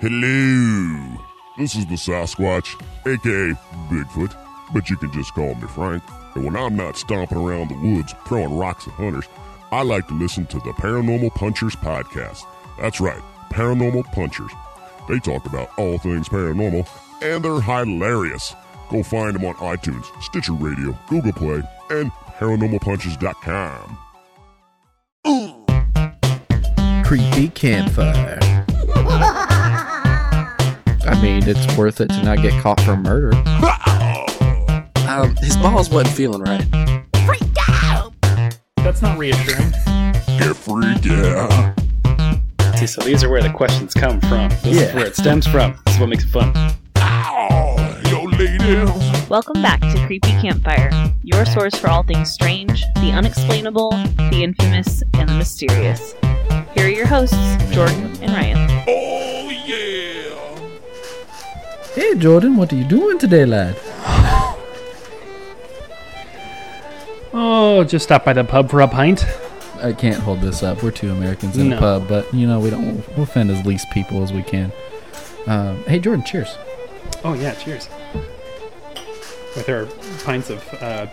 Hello. This is the Sasquatch, aka Bigfoot, but you can just call me Frank. And when I'm not stomping around the woods throwing rocks at hunters, I like to listen to the Paranormal Punchers podcast. That's right, Paranormal Punchers. They talk about all things paranormal, and they're hilarious. Go find them on iTunes, Stitcher Radio, Google Play, and ParanormalPunches.com. Creepy campfire. I mean, it's worth it to not get caught for murder. Um, his balls wasn't feeling right. That's not reassuring. Get freaked out. See, so these are where the questions come from. This Yeah. is where it stems from. This is what makes it fun. Yo, ladies. Welcome back to Creepy Campfire, your source for all things strange, the unexplainable, the infamous, and the mysterious. Here are your hosts, Jordan and Ryan. Oh, yeah. Hey, Jordan, what are you doing today, lad? Oh, just stop by the pub for a pint. I can't hold this up. We're two Americans in No. a pub, but you know we don't we'll offend as least people as we can. Um, hey, Jordan, cheers. Oh yeah, cheers. With our pints of uh,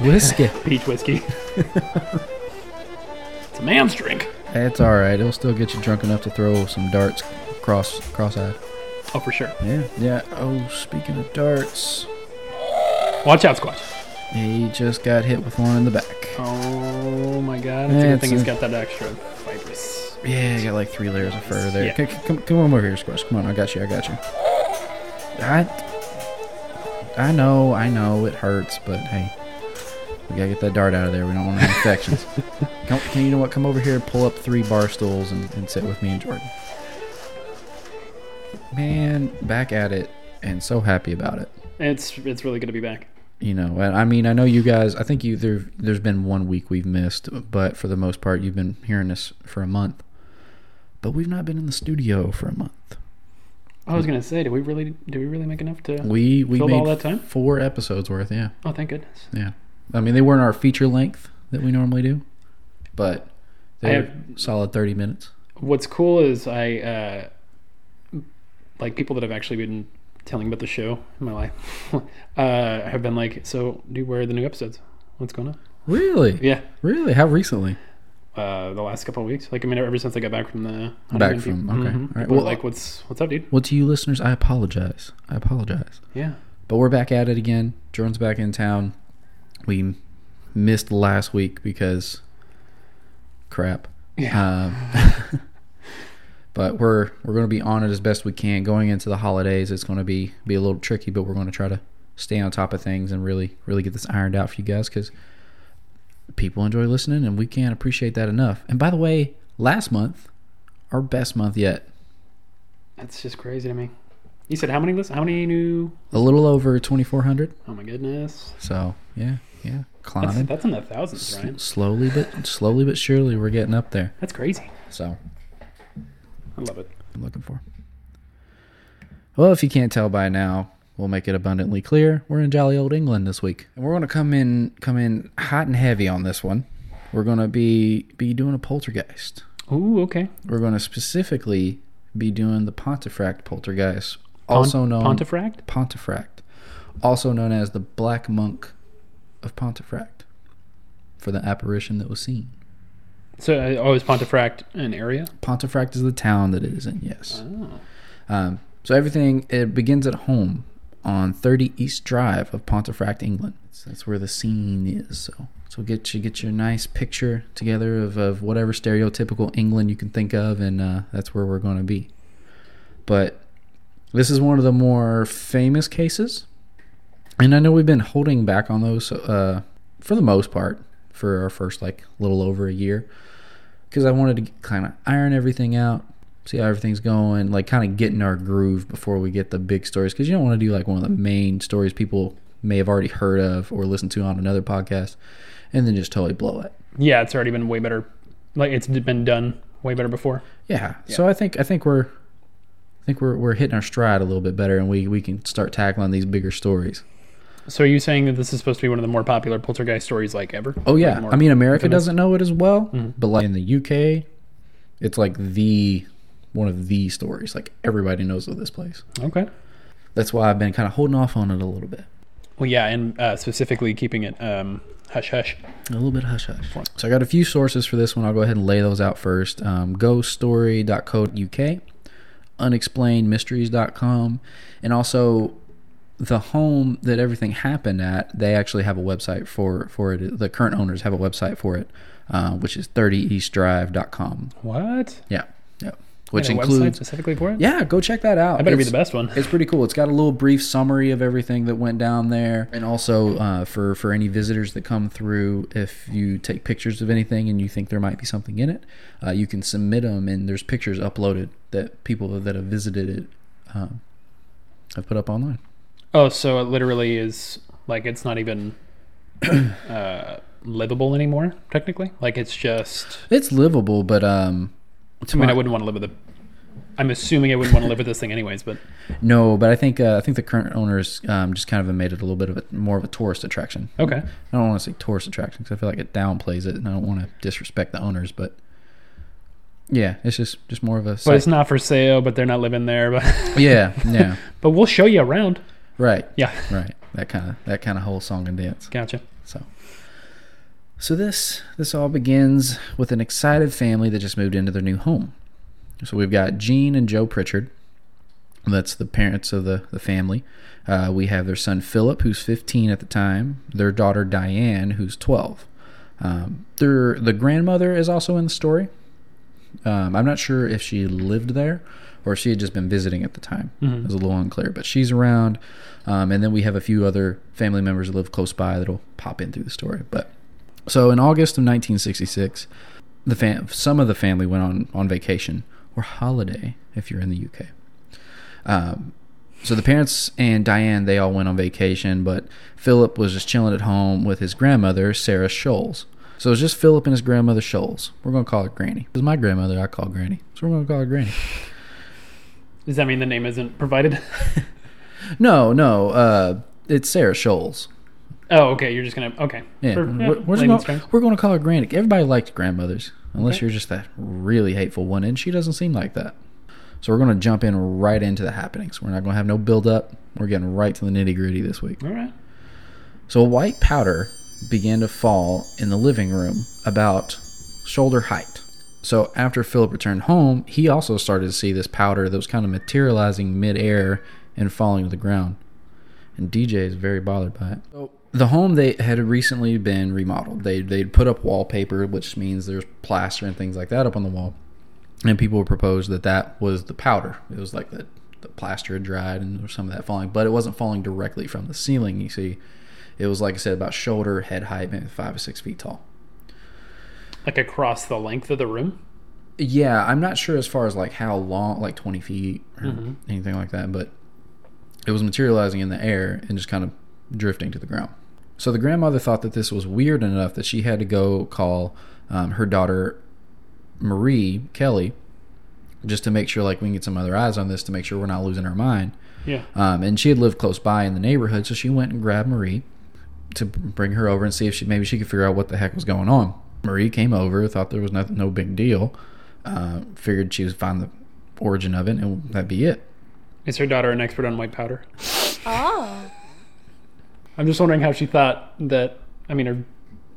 Whiskey. peach whiskey. it's a man's drink. it's all right. It'll still get you drunk enough to throw some darts cross cross-eyed. Oh, for sure. Yeah, yeah. Oh, speaking of darts, Watch out, Squatch. he just got hit with one in the back. Oh my god. It's Yeah, a good it's thing he's got that extra fibrous. Yeah, you got like three layers of fur there. Yeah. C- c- Come, come on over here, Squatch. Come on, I got you. I got you. I, I know, I know, it hurts, but hey, we gotta get that dart out of there. We don't want any infections. Come, can you know what? Come over here, pull up three bar stools, and, and sit with me and Jordan. Man, back at it, and so happy about it. It's it's really good to be back. You know, and I mean, I know you guys. I think you there. There's been one week we've missed, but for the most part, you've been hearing us for a month. But we've not been in the studio for a month. I was gonna say, did we really did we really make enough to? We we made all that time? four episodes worth. Yeah, Oh, thank goodness. yeah. I mean, they weren't our feature length that we normally do, but they were have- solid thirty minutes. What's cool is I uh, like people that have actually been telling about the show in my life uh, have been like, so do where are the new episodes? What's going on? Really? Yeah, Really? How recently? uh, the last couple of weeks. Like I mean, ever since I got back from the Back from- people- okay. mhm. All right. People Well, like, what's what's up, dude? Well, to you listeners, I apologize. I apologize. Yeah, But we're back at it again. Jordan's back in town. We missed last week because crap. yeah. Um, but we're we're going to be on it as best we can going into the holidays. It's going to be be a little tricky, but we're going to try to stay on top of things and really really get this ironed out for you guys because people enjoy listening and we can't appreciate that enough. And by the way, last month, our best month yet, That's just crazy to me. You said how many listen? How many new? a little over twenty four hundred. Oh my goodness, So yeah, yeah, that's, climbing. that's in the thousands, S- right? slowly but slowly but surely we're getting up there. That's crazy. So I love it. I'm looking for. Well, if you can't tell by now, we'll make it abundantly clear. We're in jolly old England this week, and we're going to come in come in hot and heavy on this one. We're going to be be doing a poltergeist. Ooh, okay. We're going to specifically be doing the Pontefract poltergeist, also known Pontefract. Pontefract, also known as the Black Monk of Pontefract, for the apparition that was seen. So, uh, oh, is Pontefract an area? Pontefract is the town that it is in. Yes. Oh. Um, so everything it begins at home on 30 East Drive of Pontefract, England. So that's where the scene is. So so get you get your nice picture together of, of whatever stereotypical England you can think of, and uh, that's where we're going to be. But this is one of the more famous cases, and I know we've been holding back on those uh, for the most part for our first like little over a year because I wanted to kind of iron everything out, see how everything's going, like kind of get in our groove before we get the big stories. Because you don't want to do like one of the main stories people may have already heard of or listened to on another podcast, and then just totally blow it. Yeah, it's already been way better. Like it's been done way better before. Yeah. So I think I think we're I think we're we're hitting our stride a little bit better, and we we can start tackling these bigger stories. So are you saying that this is supposed to be one of the more popular poltergeist stories like ever? Oh yeah, Like I mean America infamous? doesn't know it as well, Mhm. but like in the UK, it's like the one of the stories. Like everybody knows of this place. Okay. That's why I've been kind of holding off on it a little bit. Well, yeah, and uh, specifically keeping it um, hush hush. A little bit hush hush. So I got a few sources for this one. I'll go ahead and lay those out first. Um, ghoststory.co.uk, unexplainedmysteries.com, and also the home that everything happened at. They actually have a website for for it. The current owners have a website for it, uh, which is 30eastdrive.com. What? Yeah, yeah. Which includes specifically for it? yeah, go check that out. I better be It's- the best one. It's pretty cool. It's got a little brief summary of everything that went down there, and also uh, for for any visitors that come through, if you take pictures of anything and you think there might be something in it, uh, you can submit them, and there's pictures uploaded that people that have visited it um, have put up online. Oh, so it literally is like it's not even uh, livable anymore, technically. Like it's just. It's livable, but um, I mean, I wouldn't want to live with it. I'm assuming I wouldn't want to live with this thing anyways, but no, but I think uh, I think the current owners um, just kind of made it a little bit of a more of a tourist attraction. okay. I don't want to say tourist attraction because I feel like it downplays it, and I don't want to disrespect the owners, but yeah, it's just just more of a. But Site. it's not for sale, but they're not living there. But yeah, yeah, but we'll show you around. Right, Yeah, right. That kind of that kind of whole song and dance. gotcha. So, so this this all begins with an excited family that just moved into their new home. So we've got Jean and Joe Pritchard. That's the parents of the the family. Uh, we have their son Philip, who's 15 at the time. Their daughter Diane, who's 12. Um, their the grandmother is also in the story. Um, I'm not sure if she lived there or she had just been visiting at the time. It was a little unclear, but she's around. Um, and then we have a few other family members that live close by that'll pop in through the story. But so in August of 1966, the fam- some of the family went on on vacation or holiday if you're in the UK. Um, so the parents and Diane they all went on vacation, but Philip was just chilling at home with his grandmother Sarah Scholes. So it was just Philip and his grandmother Scholes. We're gonna call her Granny. Because my grandmother I call Granny, so we're gonna call her Granny. Does that mean the name isn't provided? No, no, uh, it's Sarah Scholes. oh, okay. You're just gonna okay. Yeah, For- we're, we're, layman's gonna, we're gonna call her Granny. Everybody likes grandmothers, unless Okay. you're just that really hateful one, and she doesn't seem like that. So we're gonna jump in right into the happenings. We're not gonna have no build up. We're getting right to the nitty gritty this week. All right. So a white powder began to fall in the living room about shoulder height. So after Philip returned home, he also started to see this powder that was kind of materializing midair and falling to the ground. And DJ is very bothered by it. So the home they had recently been remodeled. They they'd put up wallpaper, which means there's plaster and things like that up on the wall. And people proposed that that was the powder. It was like the the plaster had dried and there was some of that falling, but it wasn't falling directly from the ceiling. You see, it was like I said, about shoulder, head height, maybe five or six feet tall. Like across the length of the room. Yeah, I'm not sure as far as like how long, like 20 feet or anything like that, but it was materializing in the air and just kind of drifting to the ground. So the grandmother thought that this was weird enough that she had to go call um, her daughter Marie Kelly just to make sure like we can get some other eyes on this to make sure we're not losing our mind. Yeah. Um, and she had lived close by in the neighborhood, so she went and grabbed Marie to bring her over and see if she maybe she could figure out what the heck was going on. Marie came over, thought there was nothing, no big deal. Uh, figured she would find the origin of it, and that'd be it. Is her daughter an expert on white powder? Oh. I'm just wondering how she thought that. I mean, her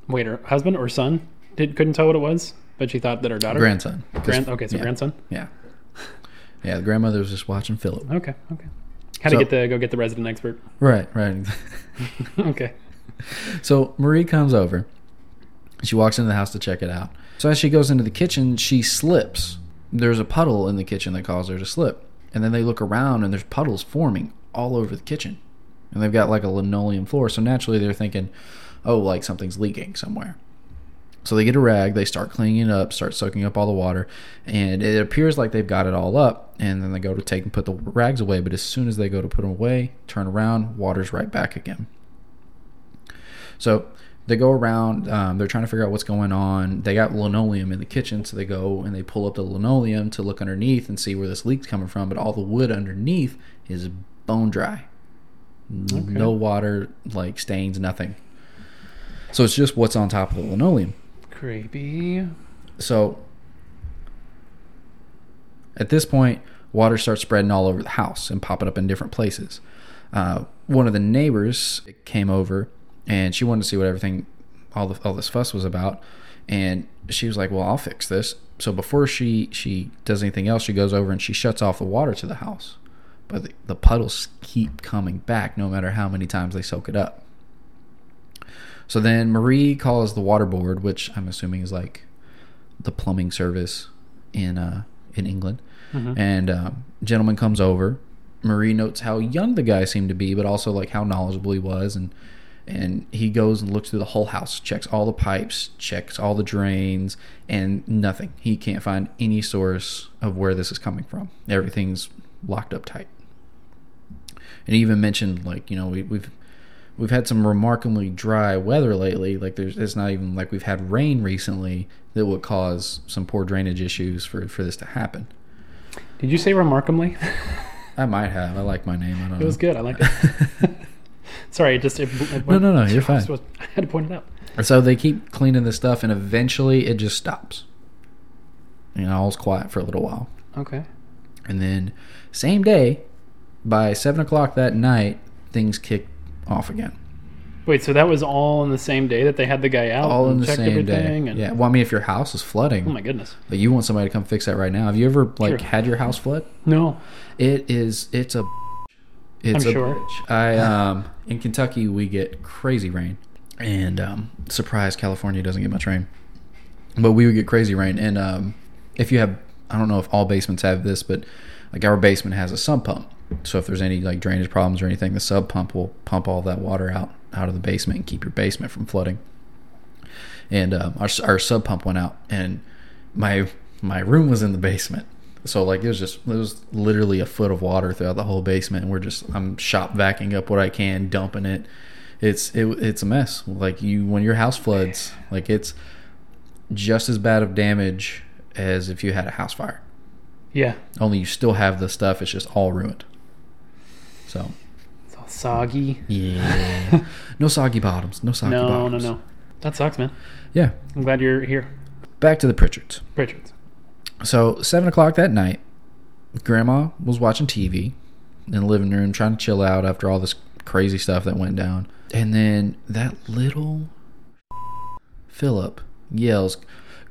wait, her husband or son did couldn't tell what it was, but she thought that her daughter grandson. Grand, okay, so yeah, grandson. Yeah. Yeah, the grandmother was just watching Philip. Okay, okay. How So- to get the go get the resident expert? Right, right. okay. So Marie comes over. She walks into the house to check it out. So as she goes into the kitchen, she slips. There's a puddle in the kitchen that caused her to slip. And then they look around and there's puddles forming all over the kitchen. And they've got like a linoleum floor. So naturally they're thinking, oh, like something's leaking somewhere. So they get a rag, they start cleaning it up, start soaking up all the water, and it appears like they've got it all up. And then they go to take and put the rags away, but as soon as they go to put them away, turn around, water's right back again. So they go around. Um, they're trying to figure out what's going on. They got linoleum in the kitchen, so they go and they pull up the linoleum to look underneath and see where this leak's coming from. But all the wood underneath is bone dry. No water, like stains, nothing. So it's just what's on top of the linoleum. Creepy. So At this point, water starts spreading all over the house and popping up in different places. Uh, one of the neighbors came over and she wanted to see what everything, all the all this fuss was about, and she was like, "Well, I'll fix this." So before she she does anything else, she goes over and she shuts off the water to the house, but the, the puddles keep coming back no matter how many times they soak it up. So then Marie calls the water board, which I'm assuming is like the plumbing service in uh, in England, and um, gentleman comes over. Marie notes how young the guy seemed to be, but also like how knowledgeable he was, and and he goes and looks through the whole house, checks all the pipes, checks all the drains, and nothing. He can't find any source of where this is coming from. Everything's locked up tight. And he even mentioned like you know we, we've we've had some remarkably dry weather lately. Like there's it's not even like we've had rain recently that would cause some poor drainage issues for for this to happen. Did you say remarkably? I might have. I like my name. I don't It was know. good. I like it. Sorry, it just it, it No, no, no. You're fine. I had to point it out. So they keep cleaning this stuff, and eventually it just stops. And all's quiet for a little while, Okay. and then same day, by seven o'clock that night, things kick off again. Wait, so that was all in the same day that they had the guy out All in and the checked same everything? day. And, Yeah. Well, I mean, if your house is flooding, Oh my goodness. but you want somebody to come fix that right now. Have you ever like Sure. had your house flood? No. It is. It's a. It's I'm sure. bitch. I um in Kentucky we get crazy rain, and um surprise California doesn't get much rain, but we would get crazy rain. And um if you have, I don't know if all basements have this, but like our basement has a sump pump. So if there's any like drainage problems or anything, the sub pump will pump all that water out out of the basement and keep your basement from flooding. And um, our our sub pump went out, and my my room was in the basement. So like it was just it was literally a foot of water throughout the whole basement, and we're just I'm shop vacuuming up what I can, dumping it. It's it, it's a mess. Like you when your house floods, like it's just as bad of damage as if you had a house fire. Yeah. Only you still have the stuff. It's just all ruined. So It's all soggy. yeah, no soggy bottoms. No soggy bottoms. No, no, no. That sucks, man. Yeah. I'm glad you're here. Back to the Pritchards. Richards. So seven o'clock that night, Grandma was watching TV in the living room, trying to chill out after all this crazy stuff that went down. And then that little Philip yells,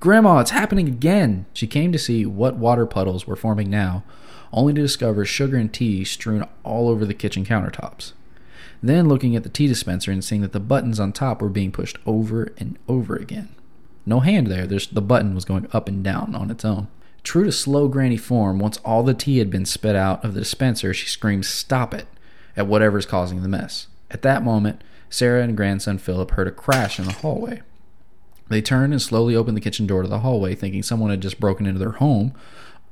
"Grandma, it's happening again!" She came to see what water puddles were forming now, only to discover sugar and tea strewn all over the kitchen countertops. Then looking at the tea dispenser and seeing that the buttons on top were being pushed over and over again. No hand there. There's the button was going up and down on its own. True to slow granny form, once all the tea had been spit out of the dispenser, she screamed, "Stop it!" at whatever's causing the mess. At that moment, Sarah and grandson Philip heard a crash in the hallway. They turned and slowly opened the kitchen door to the hallway, thinking someone had just broken into their home,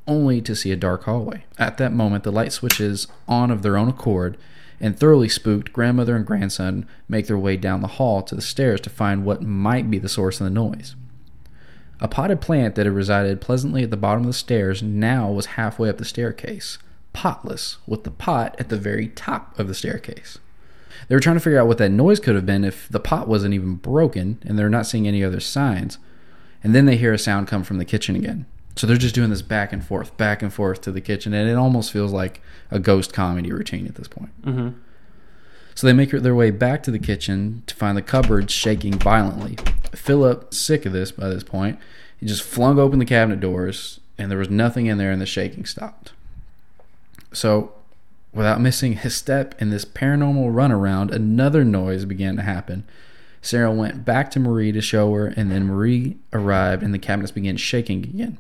only to see a dark hallway. At that moment, the light switches on of their own accord, and thoroughly spooked, grandmother and grandson make their way down the hall to the stairs to find what might be the source of the noise. A potted plant that had resided pleasantly at the bottom of the stairs now was halfway up the staircase, potless, with the pot at the very top of the staircase. They were trying to figure out what that noise could have been if the pot wasn't even broken and they're not seeing any other signs. And then they hear a sound come from the kitchen again. So they're just doing this back and forth, back and forth to the kitchen, and it almost feels like a ghost comedy routine at this point. Mm-hmm. So they make their way back to the kitchen to find the cupboard shaking violently. Philip, sick of this by this point, he just flung open the cabinet doors, and there was nothing in there, and the shaking stopped. So, without missing his step in this paranormal runaround, another noise began to happen. Sarah went back to Marie to show her, and then Marie arrived, and the cabinets began shaking again.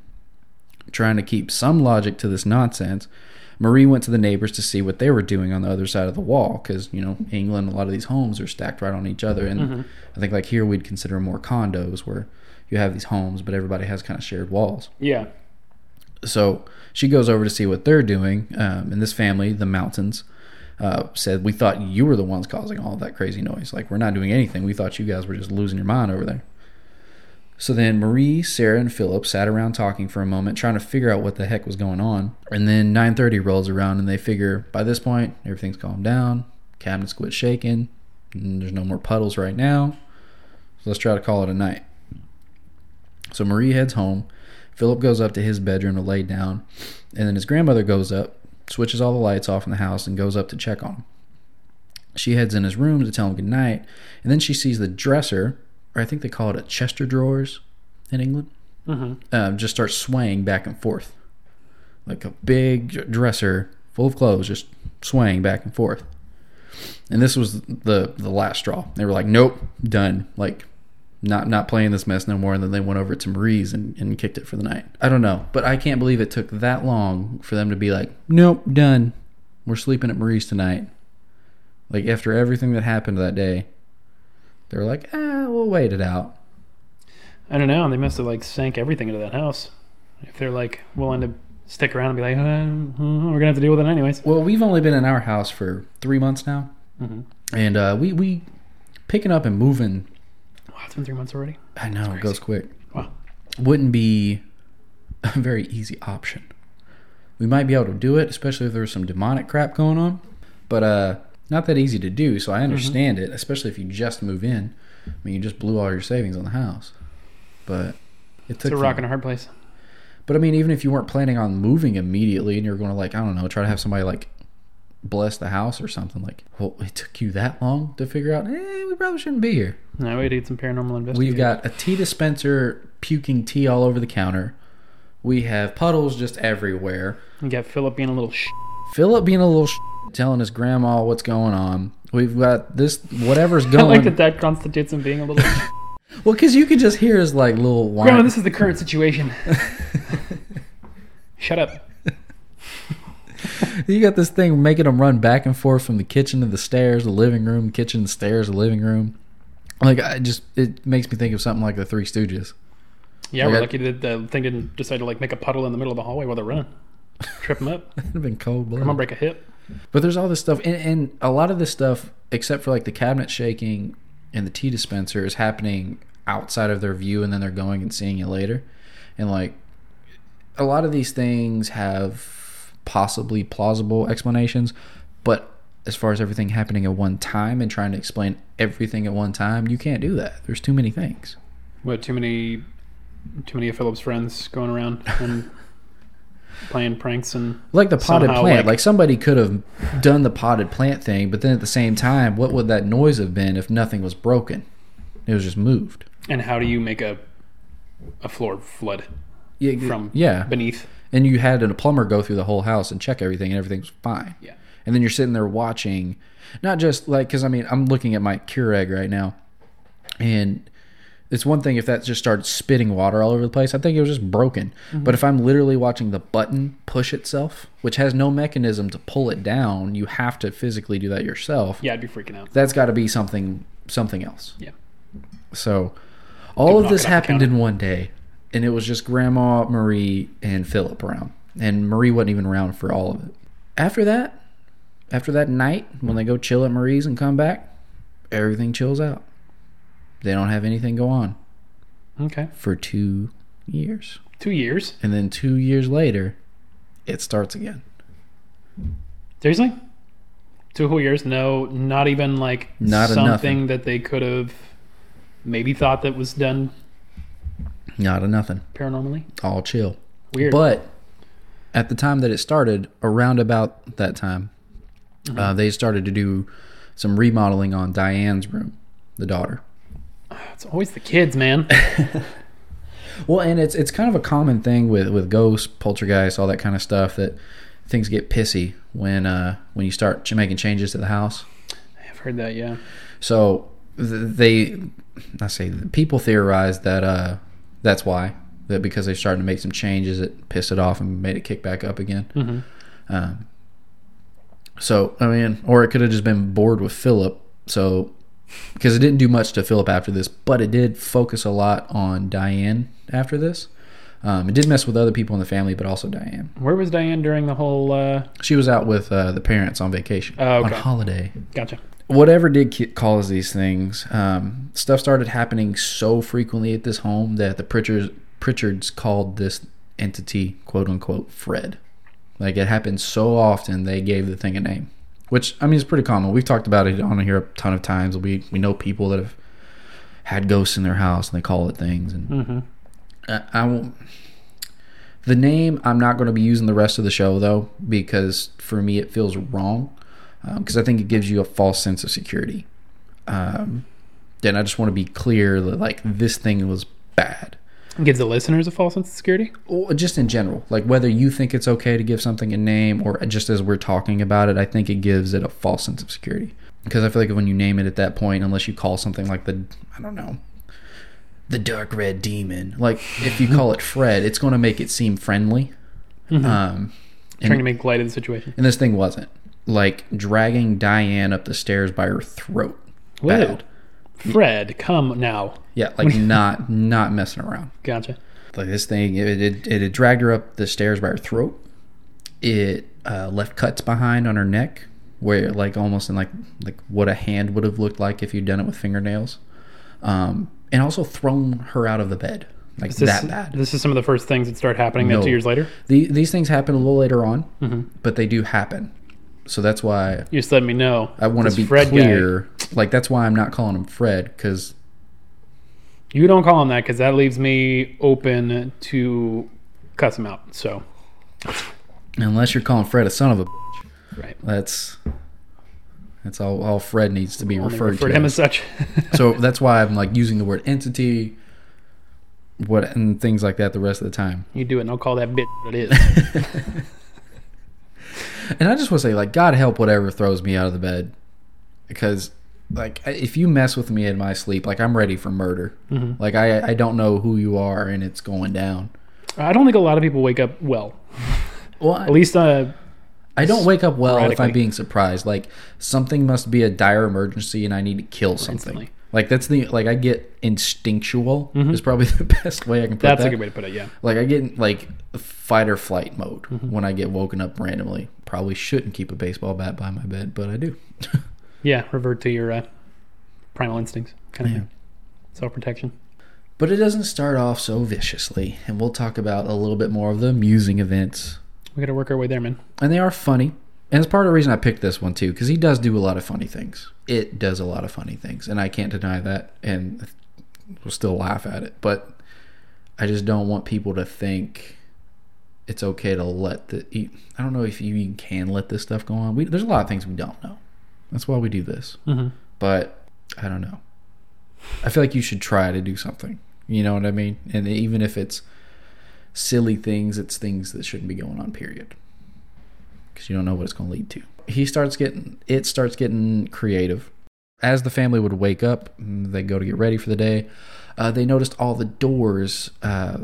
Trying to keep some logic to this nonsense, Marie went to the neighbors to see what they were doing on the other side of the wall because, you know, England, a lot of these homes are stacked right on each other. And I think, like here, we'd consider more condos where you have these homes, but everybody has kind of shared walls. Yeah. So she goes over to see what they're doing. Um, and this family, the Mountains, uh, said, We thought you were the ones causing all that crazy noise. Like, we're not doing anything. We thought you guys were just losing your mind over there. So then Marie, Sarah, and Philip sat around talking for a moment, trying to figure out what the heck was going on. And then 9:30 rolls around, and they figure by this point everything's calmed down, cabinets quit shaking, and there's no more puddles right now. So let's try to call it a night. So Marie heads home, Philip goes up to his bedroom to lay down, and then his grandmother goes up, switches all the lights off in the house, and goes up to check on him. She heads in his room to tell him goodnight, and then she sees the dresser, or I think they call it a Chester drawers in England, Mm-hmm. um, just starts swaying back and forth. Like a big dresser full of clothes just swaying back and forth. And this was the the last straw. They were like, nope, done. Like, not not playing this mess no more. And then they went over to Marie's and, and kicked it for the night. I don't know, but I can't believe it took that long for them to be like, nope, done. We're sleeping at Marie's tonight. Like after everything that happened that day, they were like, ah, we'll wait it out. I don't know. And they must have like sank everything into that house. If they're like willing to stick around and be like, uh, uh, we're gonna have to deal with it anyways. Well, we've only been in our house for three months now, Mhm. and uh, we we picking up and moving. Wow, it's been three months already. I know it goes quick. Wow. Wouldn't be a very easy option. We might be able to do it, especially if there's some demonic crap going on, but uh, not that easy to do. So I understand it, especially if you just move in. I mean, you just blew all your savings on the house, but it It's took a rock and a hard place. But I mean, even if you weren't planning on moving immediately and you're going to like, I don't know, try to have somebody like bless the house or something, like, well, it took you that long to figure out, eh, we probably shouldn't be here. No, we did some paranormal investigation. We've got a tea dispenser puking tea all over the counter. We have puddles just everywhere. You got Philip being a little sh- Philip being a little sh- telling his grandma what's going on. We've got this, whatever's going. On. I like that that constitutes him being a little. well, because you could just hear his like little whine. Grandma, this is the current situation. Shut up. You got this thing making them run back and forth from the kitchen to the stairs, the living room, kitchen, stairs, the living room. Like I just, it makes me think of something like the Three Stooges. Yeah, Like we're lucky that the thing didn't decide to like make a puddle in the middle of the hallway while they're running. Trip them up. It'd have been cold blood. Come on, break a hip. But there's all this stuff, and, and a lot of this stuff, except for like the cabinet shaking and the tea dispenser, is happening outside of their view, and then they're going and seeing it later. And like a lot of these things have possibly plausible explanations, but as far as everything happening at one time and trying to explain everything at one time, you can't do that. There's too many things. What too many, too many of Philip's friends going around and playing pranks and Like the potted plant. like- Like, somebody could have done the potted plant thing, but then at the same time, what would that noise have been if nothing was broken? It was just moved. and how do you make a a floor flood Yeah, from yeah, beneath? and you had a plumber go through the whole house and check everything, and everything's fine. Yeah. And then you're sitting there watching, not just like because I mean I'm looking at my Keurig right now, and it's one thing if that just started spitting water all over the place. I think it was just broken. Mm-hmm. But if I'm literally watching the button push itself, which has no mechanism to pull it down, you have to physically do that yourself. Yeah, I'd be freaking out. That's got to be something something else. Yeah. So all People of this it off the happened in one day, and it was just Grandma, Marie, and Philip around. And Marie wasn't even around for all of it. After that, after that night, when they go chill at Marie's and come back, everything chills out. They don't have anything go on Okay. for two years. Two years. And then two years later, it starts again. Seriously? Two whole years? No, not even like Not something that they could have maybe thought that was done Not a nothing. paranormally. All chill. Weird. But at the time that it started, around about that time, Mm-hmm. uh, they started to do some remodeling on Diane's room, the daughter. It's always the kids, man. Well, and it's it's kind of a common thing with with ghosts, poltergeists, all that kind of stuff that things get pissy when uh, when you start making changes to the house. I've heard that. Yeah. So they, I say, people theorize that uh, that's why that because they're starting to make some changes, it pissed it off and made it kick back up again. Mm-hmm. Um, so I mean, or it could have just been bored with Philip. So because it didn't do much to Philip after this, but it did focus a lot on Diane after this. Um, it did mess with other people in the family, but also Diane. Where was Diane during the whole? Uh, She was out with uh, the parents on vacation Oh, okay. on holiday. gotcha. Whatever did cause these things, um, stuff started happening so frequently at this home that the Pritchards, Pritchards called this entity "quote unquote" Fred. Like it happened so often, they gave the thing a name, which I mean is pretty common. We've talked about it on here a ton of times. We we know people that have had ghosts in their house and they call it things, and Mm-hmm. I, I won't. The name I'm not going to be using the rest of the show though because for me it feels wrong because I think it gives you a false sense of security. Um, and I just want to be clear that like this thing was bad. Gives the listeners a false sense of security. Or just in general, like whether you think it's okay to give something a name or just as we're talking about it, I think it gives it a false sense of security. Because I feel like when you name it at that point, unless you call something like the, I don't know, the dark red demon, like if you call it Fred, it's going to make it seem friendly. Um, Trying to make light of the situation. and this thing wasn't like dragging Diane up the stairs by her throat. Whoa. Bad. Fred, come now. Yeah, like not not messing around. Gotcha. Like this thing, it it, it had dragged her up the stairs by her throat. It uh, left cuts behind on her neck, where like almost in like like what a hand would have looked like if you'd done it with fingernails. Um, and also thrown her out of the bed, like Is this, that bad. This is some of the first things that start happening then No. two years later. The, these things happen a little later on, Mm-hmm. but they do happen. So that's why You just let me know. I want to be Fred guy- clear. Like that's why I'm not calling him Fred because You don't call him that because that leaves me open to cuss him out. So, unless you're calling Fred a son of a, bitch, right. that's that's all. All Fred needs to be Only referred refer to. him as. as such. so that's why I'm like using the word entity, what and things like that the rest of the time. you do it, and I'll call that bitch what it is. And I just want to say, like, God help whatever throws me out of the bed, because like if you mess with me in my sleep, like I'm ready for murder. Mm-hmm. Like I I don't know who you are, and it's going down. I don't think a lot of people wake up well. Well, At least, uh, I don't wake up well if I'm being surprised. Like something must be a dire emergency and I need to kill something. instantly. Like that's the like I get instinctual is probably the best way I can put Mm-hmm. that's a good way to put it. Yeah. Like I get like fight or flight mode Mm-hmm. when I get woken up randomly. Probably shouldn't keep a baseball bat by my bed, but I do. Yeah. Revert to your uh, primal instincts, kind of Yeah. thing. Self protection. But it doesn't start off so viciously, and we'll talk about a little bit more of the amusing events We got to work our way there, man. and they are funny. And it's part of the reason I picked this one too, because he does do a lot of funny things. It does a lot of funny things, and I can't deny that, and we'll still laugh at it. But I just don't want people to think it's okay to let the. I don't know if you even can let this stuff go on. We, there's a lot of things we don't know. That's why we do this. Mm-hmm. But I don't know. I feel like you should try to do something. You know what I mean? And even if it's silly things, it's things that shouldn't be going on. Period because you don't know what it's going to lead to. He starts getting it starts getting creative. As the family would wake up, they go to get ready for the day. Uh, they noticed all the doors uh,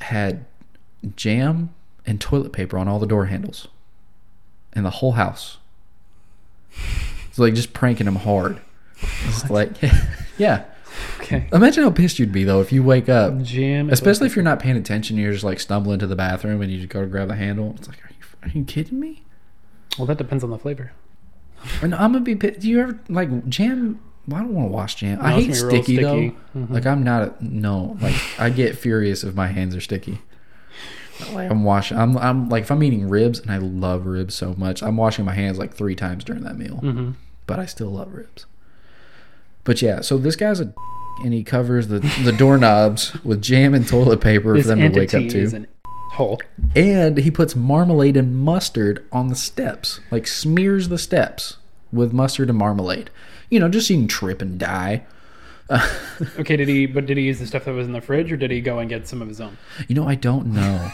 had jam and toilet paper on all the door handles, and the whole house. It's like just pranking him hard. It's like, yeah. Okay. Imagine how pissed you'd be though if you wake up Jam. Especially if you're not paying attention, you're just like stumbling to the bathroom and you just go to grab the handle. It's like, are you, are you kidding me? Well, that depends on the flavor. And I'm gonna be. pi- Do you ever like jam? Well, I don't want to wash jam. I No, it's hate gonna be real sticky, sticky. though. Mhm. Like I'm not. A, no, like I get furious if my hands are sticky. Like I'm washing. I'm. I'm like if I'm eating ribs and I love ribs so much, I'm washing my hands like three times during that meal. Mm-hmm. But I still love ribs. But yeah, so this guy's a, and he covers the the doorknobs with jam and toilet paper This for them to wake up to. hole. And he puts marmalade and mustard on the steps, like smears the steps with mustard and marmalade. You know, just so you can trip and die. Okay, did he? But did he use the stuff that was in the fridge, or did he go and get some of his own? You know, I don't know.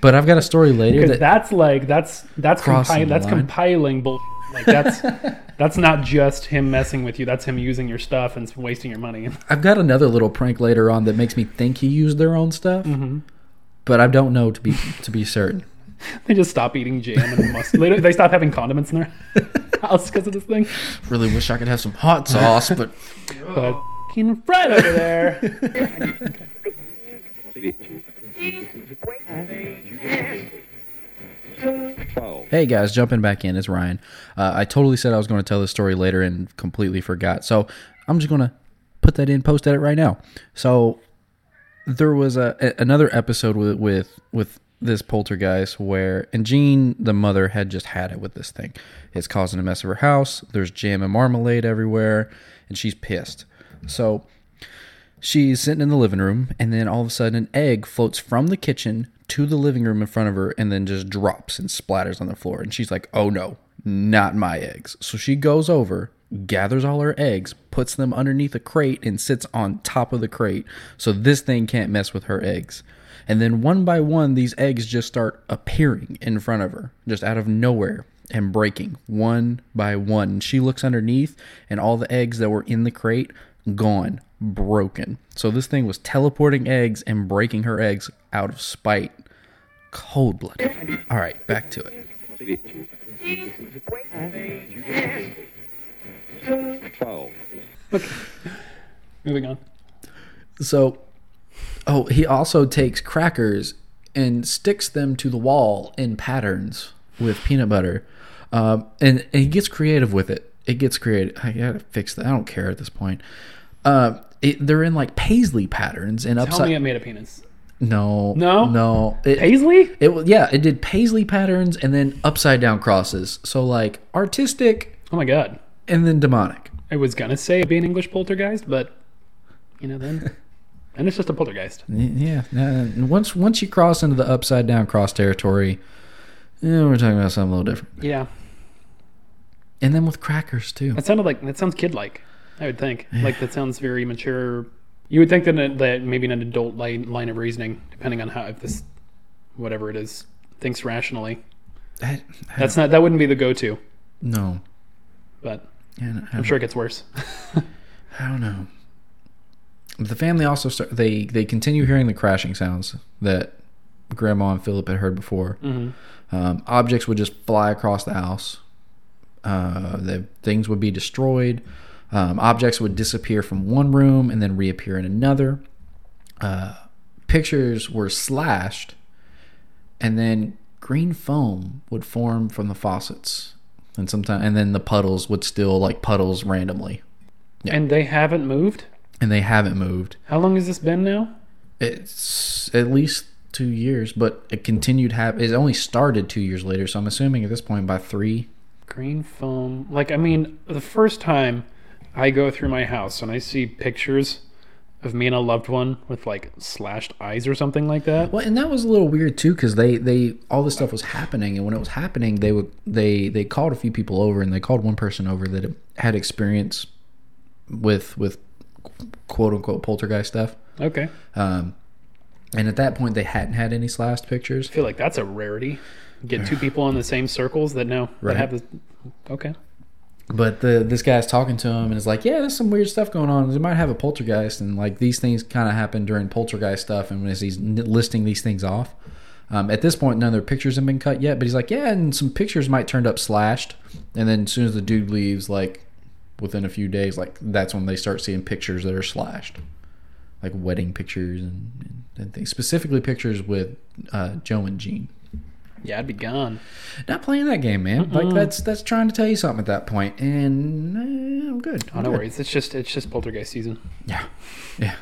But I've got a story later Because that that's like that's that's Crossing compi- that's line. compiling bull. Like that's that's not just him messing with you. That's him using your stuff and wasting your money. I've got another little prank later on that makes me think he used their own stuff. Mm-hmm. But I don't know to be to be certain. they just stop eating jam and mustard. They, they stop having condiments in their house because of this thing. Really wish I could have some hot sauce, but But fucking Fred over there. Hey guys, jumping back in, it's Ryan. Uh, I totally said I was going to tell this story later and completely forgot. So I'm just going to put that in, post edit right now. So there was a, a- another episode with with with this poltergeist where and Jean, the mother, had just had it with this thing. It's causing a mess of her house. There's jam and marmalade everywhere, and she's pissed. So she's sitting in the living room, and then all of a sudden, an egg floats from the kitchen to the living room in front of her, and then just drops and splatters on the floor. And she's like, "Oh no, not my eggs!" So she goes over, gathers all her eggs, puts them underneath a crate, and sits on top of the crate, so this thing can't mess with her eggs. And then one by one, these eggs just start appearing in front of her, just out of nowhere and breaking one by one. She looks underneath, and all the eggs that were in the crate gone, broken. So this thing was teleporting eggs and breaking her eggs out of spite. Cold blooded. All right, back to it. Okay, Moving on. So, oh, he also takes crackers and sticks them to the wall in patterns with peanut butter, um, and, and he gets creative with it. It gets creative. I gotta fix that. I don't care at this point. Uh, it, they're in like paisley patterns and upside. Tell me it made a penis. no, No? no. It, Paisley? it yeah. It did paisley patterns and then upside down crosses. So like artistic Oh my god. and then demonic. I was gonna say be an English poltergeist, but you know then, and it's just a poltergeist. Yeah. uh, once once you cross into the upside down cross territory, yeah, we're talking about something a little different. Yeah, And then with crackers too. that sounded like that sounds kid-like. I would think like that sounds very mature. You would think that that maybe an adult line line of reasoning, depending on how if this whatever it is thinks rationally. That, That's not that wouldn't be the go-to, no. but I, I'm sure it gets worse. I don't know. The family also start. They they continue hearing the crashing sounds that Grandma and Philip had heard before. Um, objects would just fly across the house. Uh, the things would be destroyed. Um, objects would disappear from one room and then reappear in another. Uh, pictures were slashed, and then green foam would form from the faucets, and sometimes and then the puddles would still like puddles randomly, And they haven't moved. and they haven't moved. How long has this been now? It's at least two years, but it continued hap- It only started two years later, so I'm assuming at this point by three. Green foam. Like I mean, the first time I go through my house and I see pictures of me and a loved one with like slashed eyes or something like that. Well, and that was a little weird too, because they they all this stuff was happening, and when it was happening, they would they they called a few people over, and they called one person over that had experience with with quote unquote poltergeist stuff. Okay. Um, and at that point, they hadn't had any slashed pictures. I feel like that's a rarity. Get two people in the same circles that know Right. that have this. Okay. But the this guy's talking to him and is like, "Yeah, there's some weird stuff going on. They might have a poltergeist, and like these things kind of happen during poltergeist stuff." And as he's listing these things off, um, at this point, none of their pictures have been cut yet. But he's like, "Yeah, and some pictures might turned up slashed." And then as soon as the dude leaves, like within a few days, like that's when they start seeing pictures that are slashed, like wedding pictures and, and, and things. Specifically, pictures with uh, Joe and Jean. Yeah, I'd be gone. Not playing that game, man. Like that's that's trying to tell you something at that point. and eh, I'm good. Oh, I'm no good. worries. It's just it's just poltergeist season. Yeah, yeah.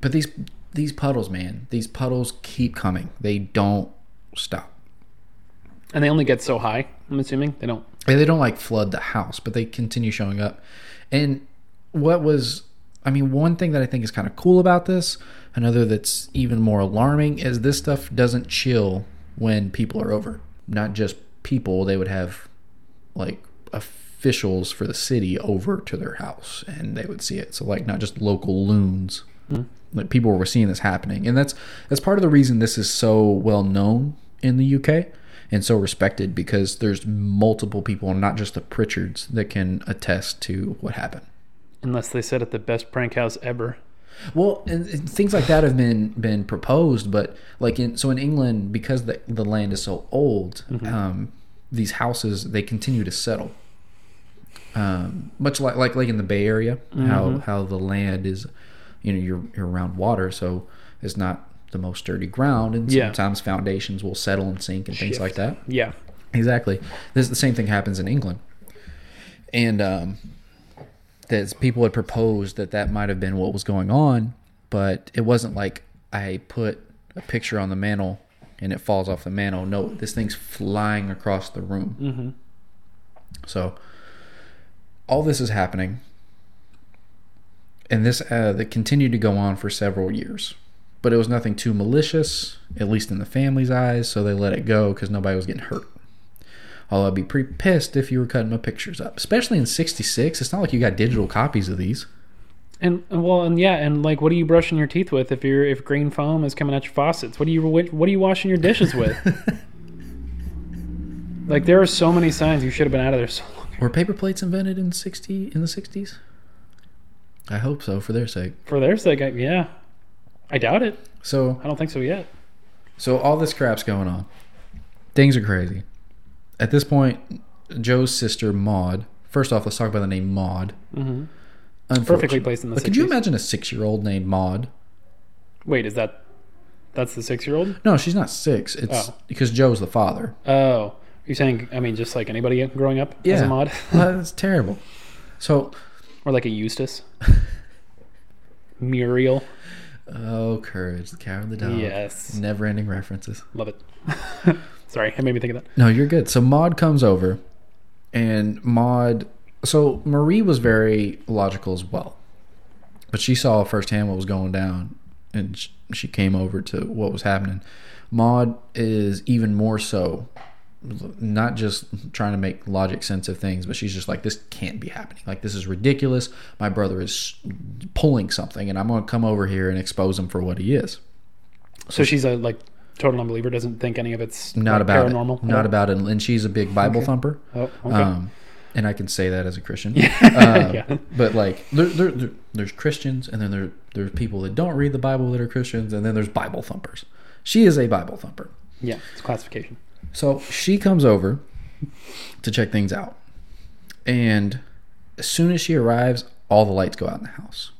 But these these puddles, man, these puddles keep coming. They don't stop. And they only get so high. I'm assuming they don't. And they don't like flood the house, but they continue showing up. And what was, I mean, one thing that I think is kind of cool about this, another that's even more alarming, is this stuff doesn't chill when people are over. Not just people, they would have like officials for the city over to their house and they would see it. So, like, not just local loons. Hmm. Like people were seeing this happening, and that's that's part of the reason this is so well known in the UK and so respected because there's multiple people, not just the Pritchards, that can attest to what happened. Unless they said it the best prank house ever. Well, and, and things like that have been been proposed, but like in so in England, because the the land is so old, um, these houses they continue to settle. Um, much like like like in the Bay Area, how how the land is, you know, you're you're around water, so it's not the most sturdy ground, and Yeah. sometimes foundations will settle and sink and things like that. Yeah. Exactly. This the same thing happens in England, and um, that people had proposed that that might have been what was going on, but it wasn't like I put a picture on the mantle and it falls off the mantle. No, this thing's flying across the room. Mm-hmm. So all this is happening. and this uh, that continued to go on for several years. But it was nothing too malicious, at least in the family's eyes, so they let it go because nobody was getting hurt. Although I'd be pretty pissed if you were cutting my pictures up, especially in '66. It's not like you got digital copies of these. And well, and yeah, and like, what are you brushing your teeth with if you're if green foam is coming out your faucets? What are you what are you washing your dishes with? like, there are so many signs you should have been out of there so long. Were paper plates invented in '60 in the '60s? I hope so, for their sake. For their sake, I, yeah, I doubt it. So I don't think so yet. So all this crap's going on. Things are crazy. At this point, Joe's sister Maud. First off, let's talk about the name Maud. hmm Perfectly placed in the Like, could you imagine a six-year-old named Maud? Wait, is that that's the six year old? No, she's not six. It's Oh. because Joe's the father. Oh, you're saying? I mean, just like anybody growing up as Yeah. a mod, That's terrible. So, or like a Eustace, Muriel. oh, courage, the cowardly dog. Yes, Never-ending references. love it. Sorry, it made me think of that. No, you're good. So Maud comes over, and Maud. So Marie was very logical as well, but she saw firsthand what was going down, and she came over to what was happening. Maud is even more so, not just trying to make logic sense of things, but she's just like, this can't be happening. Like this is ridiculous. My brother is pulling something, and I'm going to come over here and expose him for what he is. So she's a like total unbeliever. Doesn't think any of it's Not like, about paranormal. it. Not Oh, about it. And she's a big Bible Okay. thumper. Oh, okay. Um, and I can say that as a Christian. Yeah. Uh, Yeah. But like, there, there, there, there's Christians, and then there, there's people that don't read the Bible that are Christians, and then there's Bible thumpers. She is a Bible thumper. yeah, it's classification. So she comes over to check things out. And as soon as she arrives, all the lights go out in the house.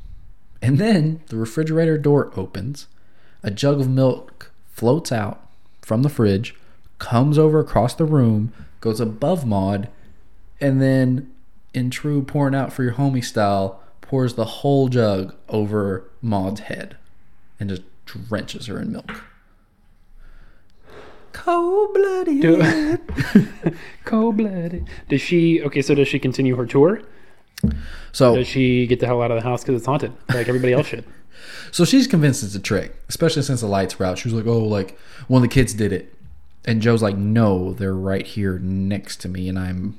And then the refrigerator door opens, a jug of milk floats out from the fridge, comes over across the room, goes above Maud, and then, in true pouring out for your homie style, pours the whole jug over Maud's head and just drenches her in milk. Cold blooded. Cold blooded. Does she? Okay, so does she continue her tour? So, Does she get the hell out of the house because it's haunted, like everybody else should? So she's convinced it's a trick, especially since the lights were out. She was like, "Oh, like one of the kids did it," and Joe's like, "No, they're right here next to me, and I'm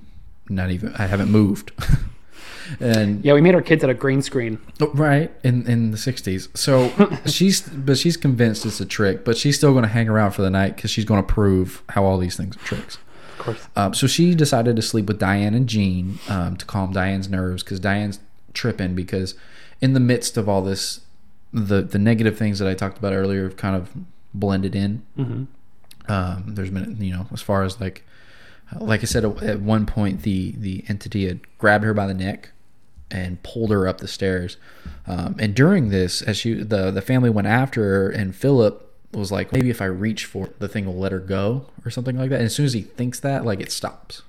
not even. I haven't moved." and Yeah, we made our kids at a green screen. Oh, right in in the 60s so she's but she's convinced it's a trick but she's still going to hang around for the night because she's going to prove how all these things are tricks Of course. um, so she decided to sleep with diane and jean um, to calm diane's nerves because diane's tripping because in the midst of all this the the negative things that i talked about earlier have kind of blended in. Hmm um, there's been you know as far as like like I said at one point the the entity had grabbed her by the neck and pulled her up the stairs. Um, and during this as she the the family went after her and Philip was like maybe if I reach for it, the thing will let her go or something like that. And as soon as he thinks that like it stops.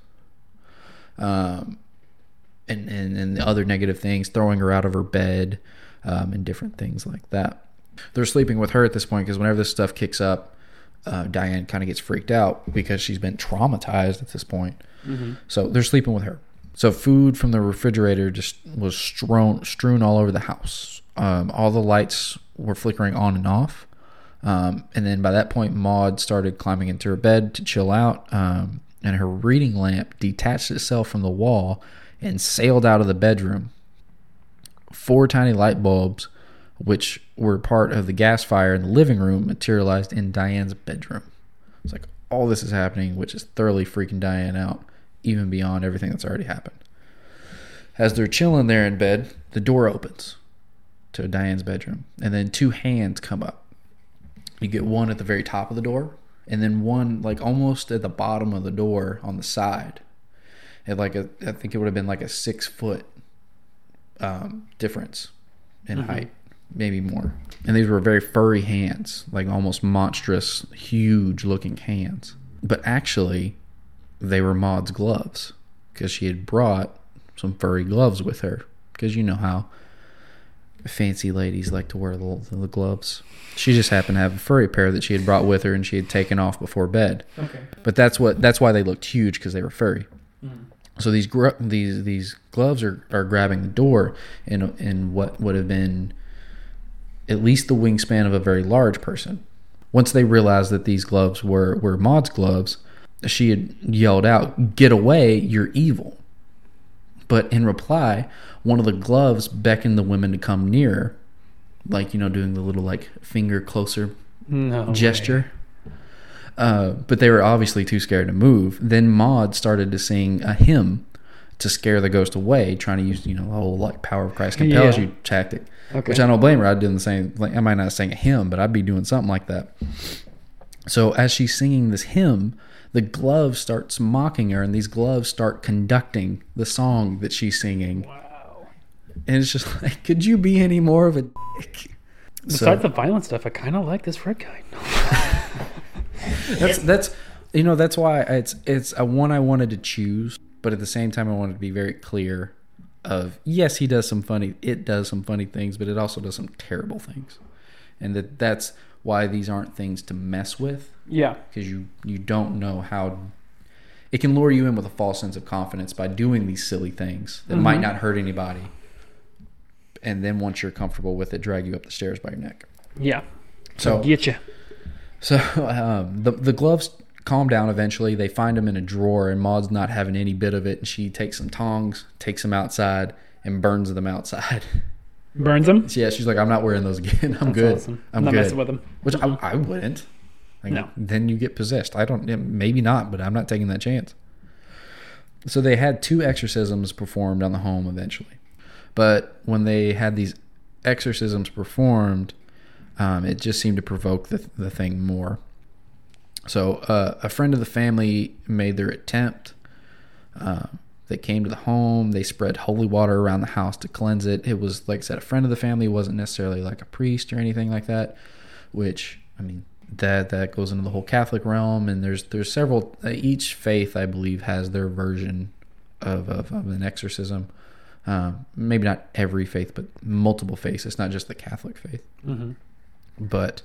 Um and and, and the other negative things throwing her out of her bed um, and different things like that they're sleeping with her at this point because whenever this stuff kicks up uh, Diane kind of gets freaked out because she's been traumatized at this point. So they're sleeping with her. So food from the refrigerator just was strewn strewn all over the house. Um, all the lights were flickering on and off. Um, and then by that point, Maud started climbing into her bed to chill out. Um, and her reading lamp detached itself from the wall and sailed out of the bedroom. Four tiny light bulbs, which were part of the gas fire in the living room, materialized in Diane's bedroom. It's like all this is happening, which is thoroughly freaking Diane out, even beyond everything that's already happened. As they're chilling there in bed, the door opens to Diane's bedroom, and then two hands come up. You get one at the very top of the door, and then one like almost at the bottom of the door on the side. At like a, I think it would have been like a six foot um, difference in height, maybe more. And these were very furry hands, like almost monstrous, huge looking hands. But actually, they were Maud's gloves because she had brought some furry gloves with her. Because you know how fancy ladies like to wear the, the gloves. She just happened to have a furry pair that she had brought with her and she had taken off before bed. Okay. But that's what that's why they looked huge because they were furry. So these gr- these these gloves are, are grabbing the door in in what would have been at least the wingspan of a very large person. Once they realized that these gloves were were Maud's gloves, she had yelled out, "Get away! You're evil!" But in reply, one of the gloves beckoned the women to come nearer, like you know, doing the little like finger closer No gesture. Uh, but they were obviously too scared to move. Then Maud started to sing a hymn to scare the ghost away, trying to use you know the whole like power of Christ compels Yeah. you tactic. Okay. Which I don't blame her. I'd do the same. Like I might not sing a hymn, but I'd be doing something like that. So as she's singing this hymn, the glove starts mocking her, and these gloves start conducting the song that she's singing. Wow. And it's just like, could you be any more of a dick? Besides the violent stuff, I kind of like this red guy. That's that's you know that's why it's it's a one I wanted to choose, but at the same time I wanted to be very clear of yes he does some funny it does some funny things, but it also does some terrible things, and that that's why these aren't things to mess with Yeah. because you you don't know how it can lure you in with a false sense of confidence by doing these silly things that might mm-hmm. not hurt anybody, and then once you're comfortable with it, drag you up the stairs by your neck. Yeah. So Get you. So um, the the gloves calm down eventually. They find them in a drawer, and Maud's not having any bit of it. And she takes some tongs, takes them outside, and burns them outside. Burns them? Yeah, she's like, "I'm not wearing those again. I'm That's good. awesome. I'm not good." messing with them. Which I, I wouldn't. Like, No. Then you get possessed. I don't. Maybe not, but I'm not taking that chance. So they had two exorcisms performed on the home eventually, but when they had these exorcisms performed, um, it just seemed to provoke the the thing more. So uh, a friend of the family made their attempt. Uh, they came to the home. They spread holy water around the house to cleanse it. It was like I said, a friend of the family wasn't necessarily like a priest or anything like that. Which I mean, that that goes into the whole Catholic realm, and there's there's several. Uh, each faith, I believe, has their version of of, of an exorcism. Um, maybe not every faith, but multiple faiths. It's not just the Catholic faith. Mm-hmm. But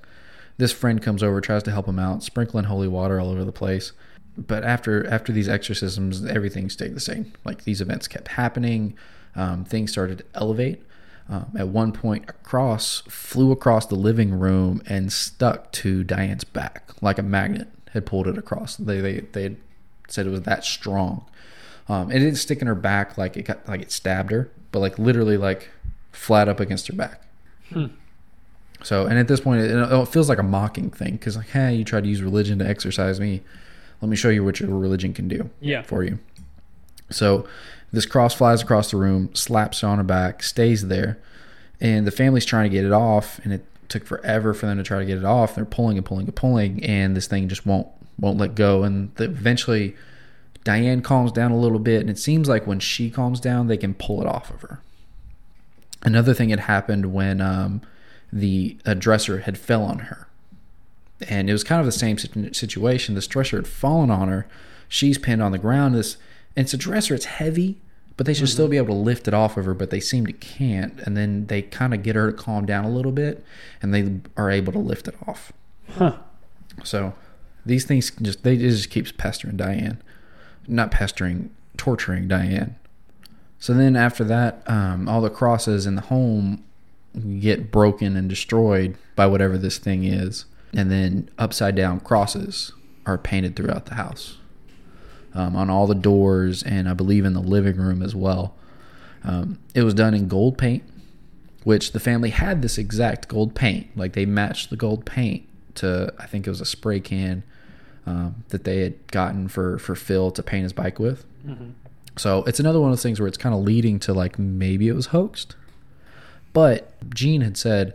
this friend comes over, tries to help him out, sprinkling holy water all over the place. But after after these exorcisms, everything stayed the same. Like these events kept happening. Um, things started to elevate. Um, at one point, a cross flew across the living room and stuck to Diane's back like a magnet had pulled it across. They they they said it was that strong. Um, it didn't stick in her back like it got like it stabbed her, but like literally like flat up against her back. So, and at this point, it, it feels like a mocking thing because, like, hey, you tried to use religion to exercise me. Let me show you what your religion can do Yeah. for you. So, this cross flies across the room, slaps on her back, stays there, and the family's trying to get it off, and it took forever for them to try to get it off. They're pulling and pulling and pulling, and this thing just won't won't let go. And the, eventually, Diane calms down a little bit, and it seems like when she calms down, they can pull it off of her. Another thing had happened when um, the a dresser had fell on her, and it was kind of the same situation. This dresser had fallen on her. She's pinned on the ground. This and it's a dresser. It's heavy, but they should still be able to lift it off of her. But they seem to can't. And then they kind of get her to calm down a little bit, and they are able to lift it off. Huh. So these things just they just keeps pestering Diane, not pestering, torturing Diane. So then after that, um, all the crosses in the home get broken and destroyed by whatever this thing is, and then upside down crosses are painted throughout the house, um, on all the doors, and I believe in the living room as well. Um, it was done in gold paint, which the family had this exact gold paint, like they matched the gold paint to I think it was a spray can um, that they had gotten for for Phil to paint his bike with. So it's another one of those things where it's kind of leading to like maybe it was hoaxed. But Jean had said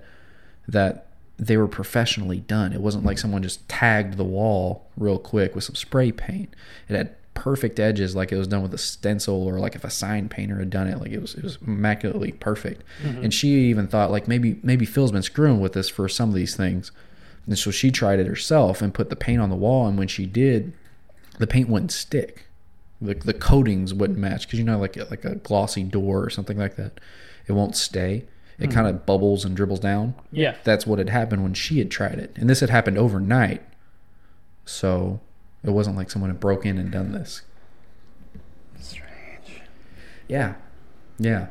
that they were professionally done. It wasn't like someone just tagged the wall real quick with some spray paint. It had perfect edges like it was done with a stencil or like if a sign painter had done it like it was it was immaculately perfect. Mm-hmm. And she even thought like maybe maybe phil's been screwing with us for some of these things. And so she tried it herself and put the paint on the wall. And when she did the paint wouldn't stick. The, the coatings wouldn't match. Because you know like like a glossy door or something like that it won't stay it kind of bubbles and dribbles down Yeah. that's what had happened when she had tried it and this had happened overnight so it wasn't like someone had broke in and done this Strange. Yeah, yeah.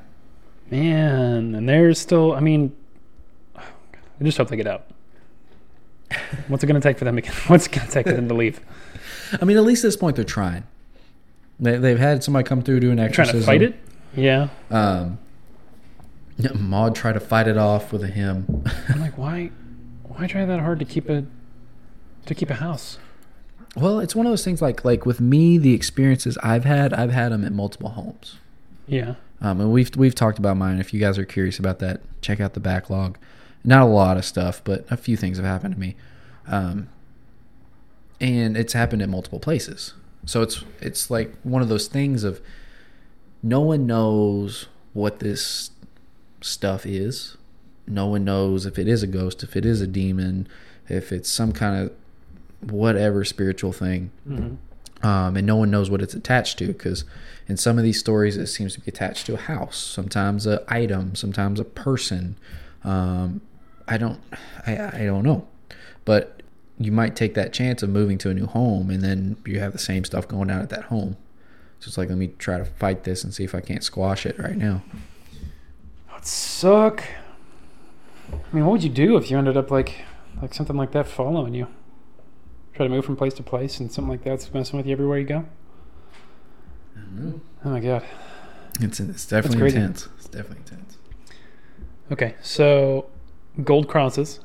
Man, and there's still. I mean, I just hope they get out. What's it going to take for them to get? What's it going to take for them to leave? I mean, at least at this point, they're trying. They, they've had somebody come through do an Trying to fight it? Yeah. Um, yeah, Maud tried to fight it off with a hymn. I'm like, why? Why try that hard to keep a to keep a house? well, it's one of those things like like with me, the experiences I've had, I've had them at multiple homes. Yeah. Um, and we've we've talked about mine. If you guys are curious about that, check out the backlog. Not a lot of stuff, but a few things have happened to me, um, and it's happened at multiple places. So it's it's like one of those things of no one knows what this stuff is. No one knows if it is a ghost, if it is a demon, if it's some kind of whatever spiritual thing. Mm-hmm. um, and no one knows what it's attached to because in some of these stories it seems to be attached to a house sometimes a item sometimes a person. Um, i don't I, I don't know. But you might take that chance of moving to a new home and then you have the same stuff going on at that home. So it's like let me try to fight this and see if i can't squash it right now Suck. I mean, what would you do if you ended up like like something like that following you? Try to move from place to place, and something like that's messing with you everywhere you go. Mm-hmm. Oh my god. it's, it's definitely intense it's definitely intense Okay, so gold crosses,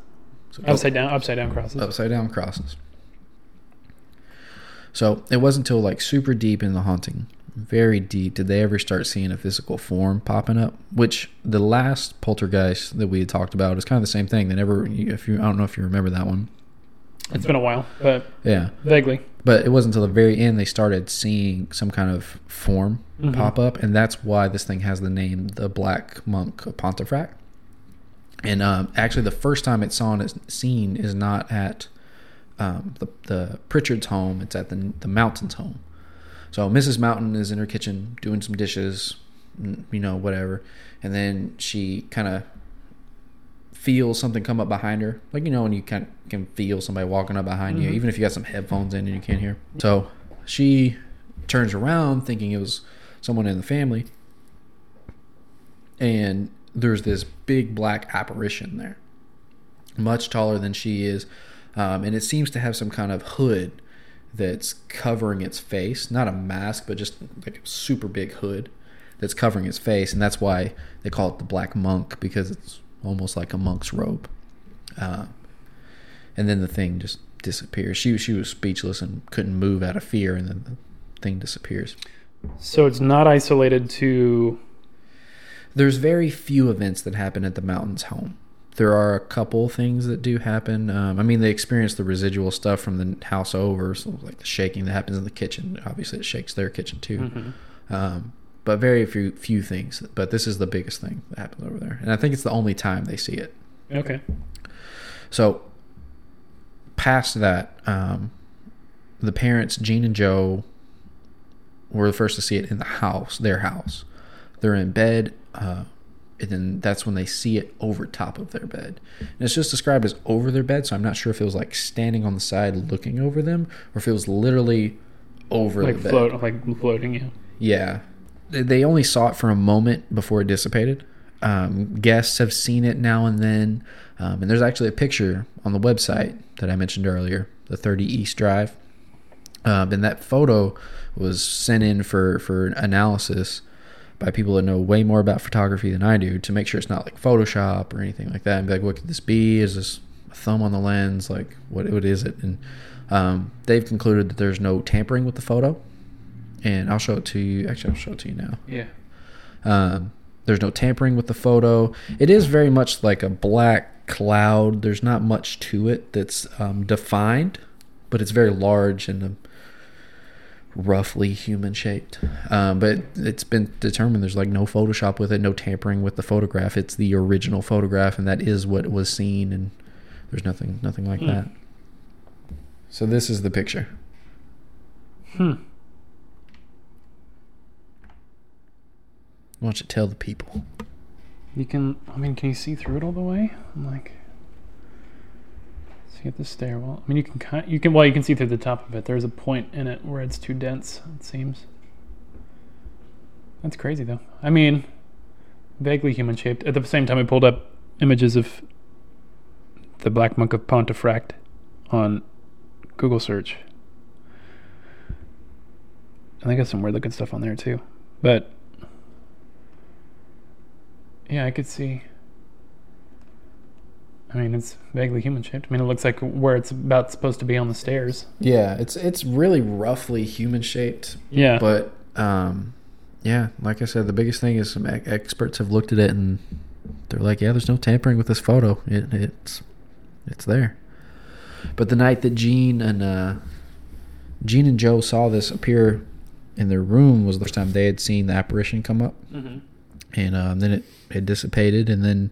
so upside down, upside down crosses. upside down crosses. So it wasn't until like super deep in the haunting, very deep, did they ever start seeing a physical form popping up. Which the last poltergeist that we had talked about is kind of the same thing. They never, if you, I don't know if you remember that one. It's been a while, but Yeah, vaguely. but it wasn't until the very end they started seeing some kind of form Mhm. pop up, and that's why this thing has the name the Black Monk of Pontefract. And um, actually, the first time it's saw is seen is not at um, the, the Pritchard's home; it's at the the Mountain's home. So Mrs. Mountain is in her kitchen doing some dishes, you know, whatever, and then she kind of feels something come up behind her, like you know when you can can feel somebody walking up behind you, Mhm. even if you got some headphones in and you can't hear. So she turns around thinking it was someone in the family, and there's this big black apparition there, much taller than she is, um, and it seems to have some kind of hood that's covering its face, not a mask, but just like a super big hood that's covering its face, and that's why they call it the black monk because it's almost like a monk's robe. Uh, and then the thing just disappears. She she was speechless and couldn't move out of fear, and then the thing disappears. So it's not isolated to. There's very few events that happen at the mountain's home. There are a couple things that do happen. Um, I mean, they experience the residual stuff from the house over, so like the shaking that happens in the kitchen. Obviously, it shakes their kitchen too. Mhm. Um, but very few few things. But this is the biggest thing that happens over there, and I think it's the only time they see it. Okay. So, past that, um, the parents, Jean and Joe, were the first to see it in the house, their house. They're in bed, uh, and then that's when they see it over top of their bed. And it's just described as over their bed, so I'm not sure if it was like standing on the side looking over them, or if it was literally over Like the bed. float, like floating. Yeah. Yeah. They- They only saw it for a moment before it dissipated. Um, guests have seen it now and then. Um, and there's actually a picture on the website that I mentioned earlier, the 30 East Drive. Um, and that photo was sent in for, for analysis by people that know way more about photography than I do to make sure it's not like Photoshop or anything like that. And be like, what could this be? Is this a thumb on the lens? Like, what, what is it? And um, they've concluded that there's no tampering with the photo and I'll show it to you. Actually, I'll show it to you now. Yeah. Um, there's no tampering with the photo. It is very much like a black cloud. There's not much to it that's um, defined, but it's very large and um, roughly human shaped. Um, but it's been determined there's like no Photoshop with it, no tampering with the photograph. It's the original photograph, and that is what was seen. And there's nothing, nothing like Hmm. that. So this is the picture. Hmm. Why don't you tell the people? You can. I mean, can you see through it all the way? I'm like. See at the stairwell. I mean, you can kind. You can. Well, you can see through the top of it. There's a point in it where it's too dense. It seems. That's crazy though. I mean, vaguely human shaped. At the same time, I pulled up images of the Black Monk of Pontefract on Google search. And they got some weird looking stuff on there too. But yeah, I could see. I mean, it's vaguely human shaped. I mean, it looks like where it's about supposed to be on the stairs. Yeah, it's it's really roughly human shaped, Yeah. but um, yeah, like I said, the biggest thing is some experts have looked at it and they're like, yeah, there's no tampering with this photo. It, it's it's there. But the night that Jean and uh, Jean and Joe saw this appear in their room was the first time they had seen the apparition come up, Mhm. and um, then it it dissipated, and then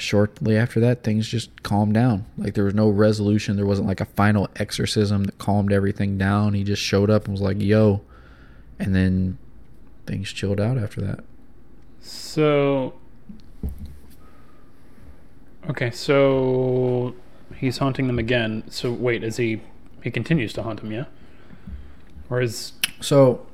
shortly after that, things just calmed down. Like there was no resolution. There wasn't like a final exorcism that calmed everything down. He just showed up and was like, "Yo," and then things chilled out after that. So, okay, so he's haunting them again. So wait, is he? He continues to haunt them, yeah? Or is So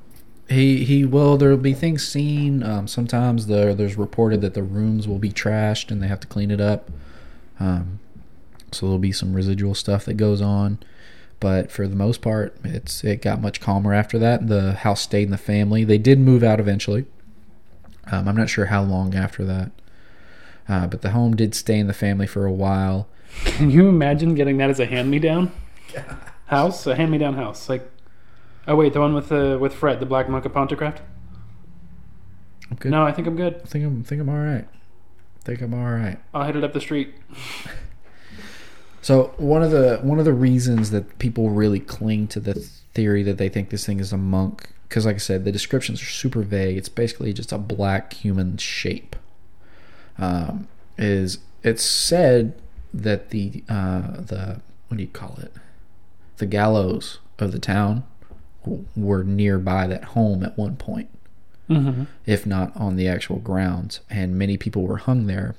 he he will there'll be things seen. Um, sometimes there there's reported that the rooms will be trashed and they have to clean it up. Um, so there'll be some residual stuff that goes on. But for the most part, it's it got much calmer after that. The house stayed in the family. They did move out eventually. Um, I'm not sure how long after that. Uh, but the home did stay in the family for a while. Can you imagine getting that as a hand-me-down house? A hand-me-down house, like. Oh wait, the one with the with Fred, the Black Monk of Pontefract. I'm good. No, I think I'm good. I think I'm think I'm all right. think I'm all right. I'll head it up the street. So one of the one of the reasons that people really cling to the theory that they think this thing is a monk, because like I said, the descriptions are super vague. It's basically just a black human shape. Um, is it's said that the uh, the what do you call it? The gallows of the town were nearby that home at one point Mm-hmm. if not on the actual grounds. And many people were hung there.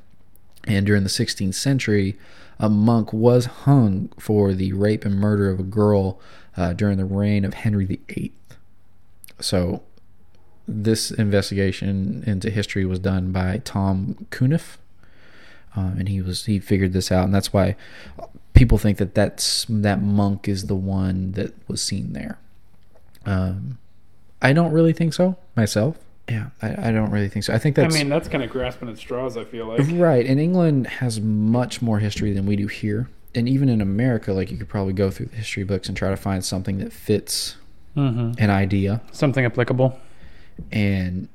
And during the 16th century, a monk was hung for the rape and murder of a girl uh, during the reign of Henry VIII. So, this investigation into history was done by Tom Cuniff, um, and he was he figured this out, and that's why people think that that's that monk is the one that was seen there. Um, I don't really think so myself. Yeah, I, I don't really think so. I think I that's mean, that's kind of grasping at straws. I feel like. right. And England has much more history than we do here. And even in America, like you could probably go through the history books and try to find something that fits Mm-hmm. an idea. Something applicable. And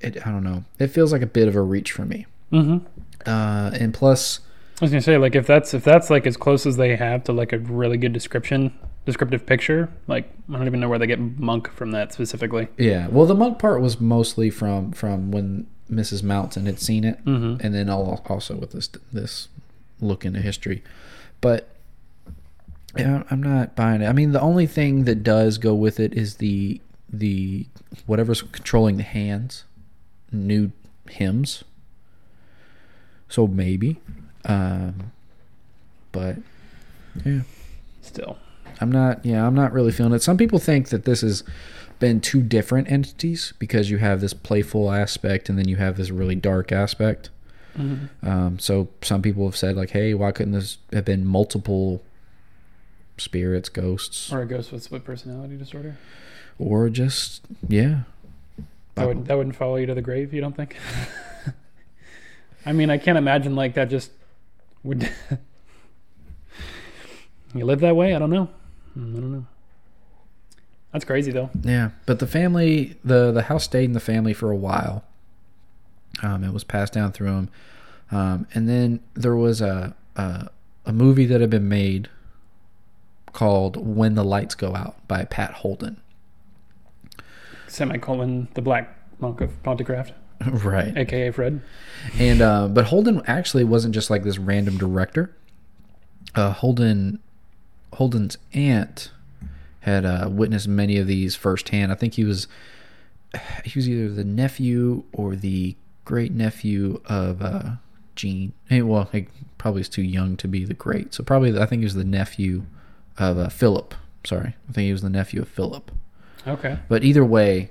it, I don't know, it feels like a bit of a reach for me. Mm-hmm. Uh, and plus, I was gonna say, like, if that's if that's like as close as they have to like a really good description, descriptive picture, like I don't even know where they get monk from that specifically. yeah. Well, the monk part was mostly from from when Mrs. Mountain had seen it, Mm-hmm. and then al- also with this this look into history. But yeah, I'm not buying it. I mean, the only thing that does go with it is the the whatever's controlling the hands, new hymns. So maybe, um, but yeah, Still, I'm not. Yeah, I'm not really feeling it. Some people think that this has been two different entities because you have this playful aspect and then you have this really dark aspect. mm-hmm. Um, so some people have said like, "Hey, why couldn't this have been multiple spirits, ghosts, or a ghost with split personality disorder. or just yeah?" That would that wouldn't follow you to the grave. You don't think? I mean, I can't imagine like that. Just would you live that way? I don't know. Mm, I don't know. That's crazy though. Yeah, but the family, the the house stayed in the family for a while. Um, it was passed down through them, um, and then there was a, a a movie that had been made called "When the Lights Go Out" by Pat Holden. Semicolon the Black Monk of Pontefract, right, aka Fred. and uh, but Holden actually wasn't just like this random director. Uh, Holden Holden's aunt had uh, witnessed many of these firsthand. I think he was he was either the nephew or the great nephew of uh, Jean. Hey, well, he probably is too young to be the great, so probably I think he was the nephew of uh, Philip. Sorry, I think he was the nephew of Philip. Okay. But either way,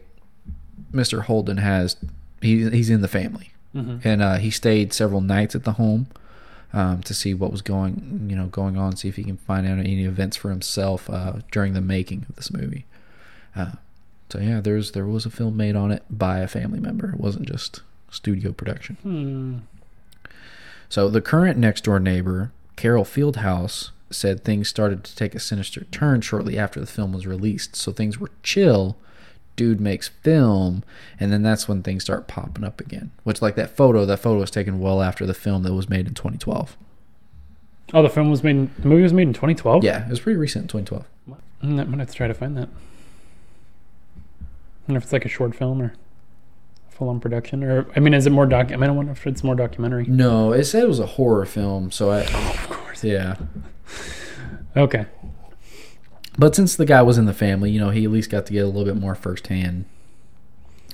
Mr. Holden has he, he's in the family, and uh, he stayed several nights at the home um, to see what was going you know going on, see if he can find out any events for himself uh, during the making of this movie. Uh, so yeah, there's there was a film made on it by a family member. It wasn't just studio production. Hmm. So the current next door neighbor, Carol Fieldhouse, said things started to take a sinister turn shortly after the film was released. So things were chill. Dude makes film, and then that's when things start popping up again. Which, like that photo, that photo was taken well after the film that was made in 2012. Oh, the film was made. In, the movie was made in 2012. Yeah, it was pretty recent, 2012. Mm, I'm gonna have to try to find that. I wonder if it's like a short film or full on production, or I mean, is it more doc? I mean, I wonder if it's more documentary. No, it said it was a horror film, so I, oh, Of course. yeah. Okay. But since the guy was in the family, you know, he at least got to get a little bit more firsthand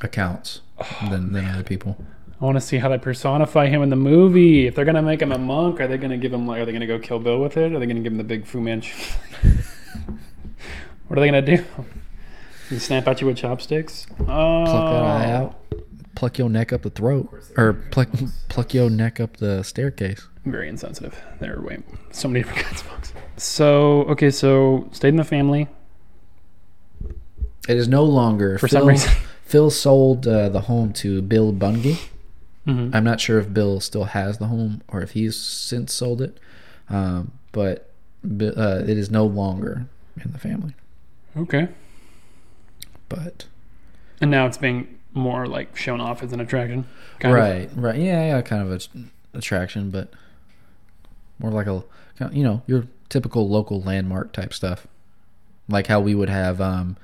accounts oh, than, than other people. I want to see how they personify him in the movie. If they're gonna make him a monk, are they gonna give him like? Are they gonna go Kill Bill with it? Are they gonna give him the big Fu Manchu? what are they gonna do? And snap at you with chopsticks? Oh, Pluck that eye oh. out. Pluck your neck up the throat, or pluck pluck your neck up the staircase. Very insensitive. There are way so many different kinds of monks. So okay, so stayed in the family It is no longer for Phil, some reason. Phil sold uh, the home to Bill Bungay. Mhm. I'm not sure if Bill still has the home or if he's since sold it, um, but uh, it is no longer in the family. Okay. But And now it's being more like shown off as an attraction. kind of. right, right, yeah, yeah, kind of a attraction, but more like a you know your typical local landmark type stuff, like how we would have. Um,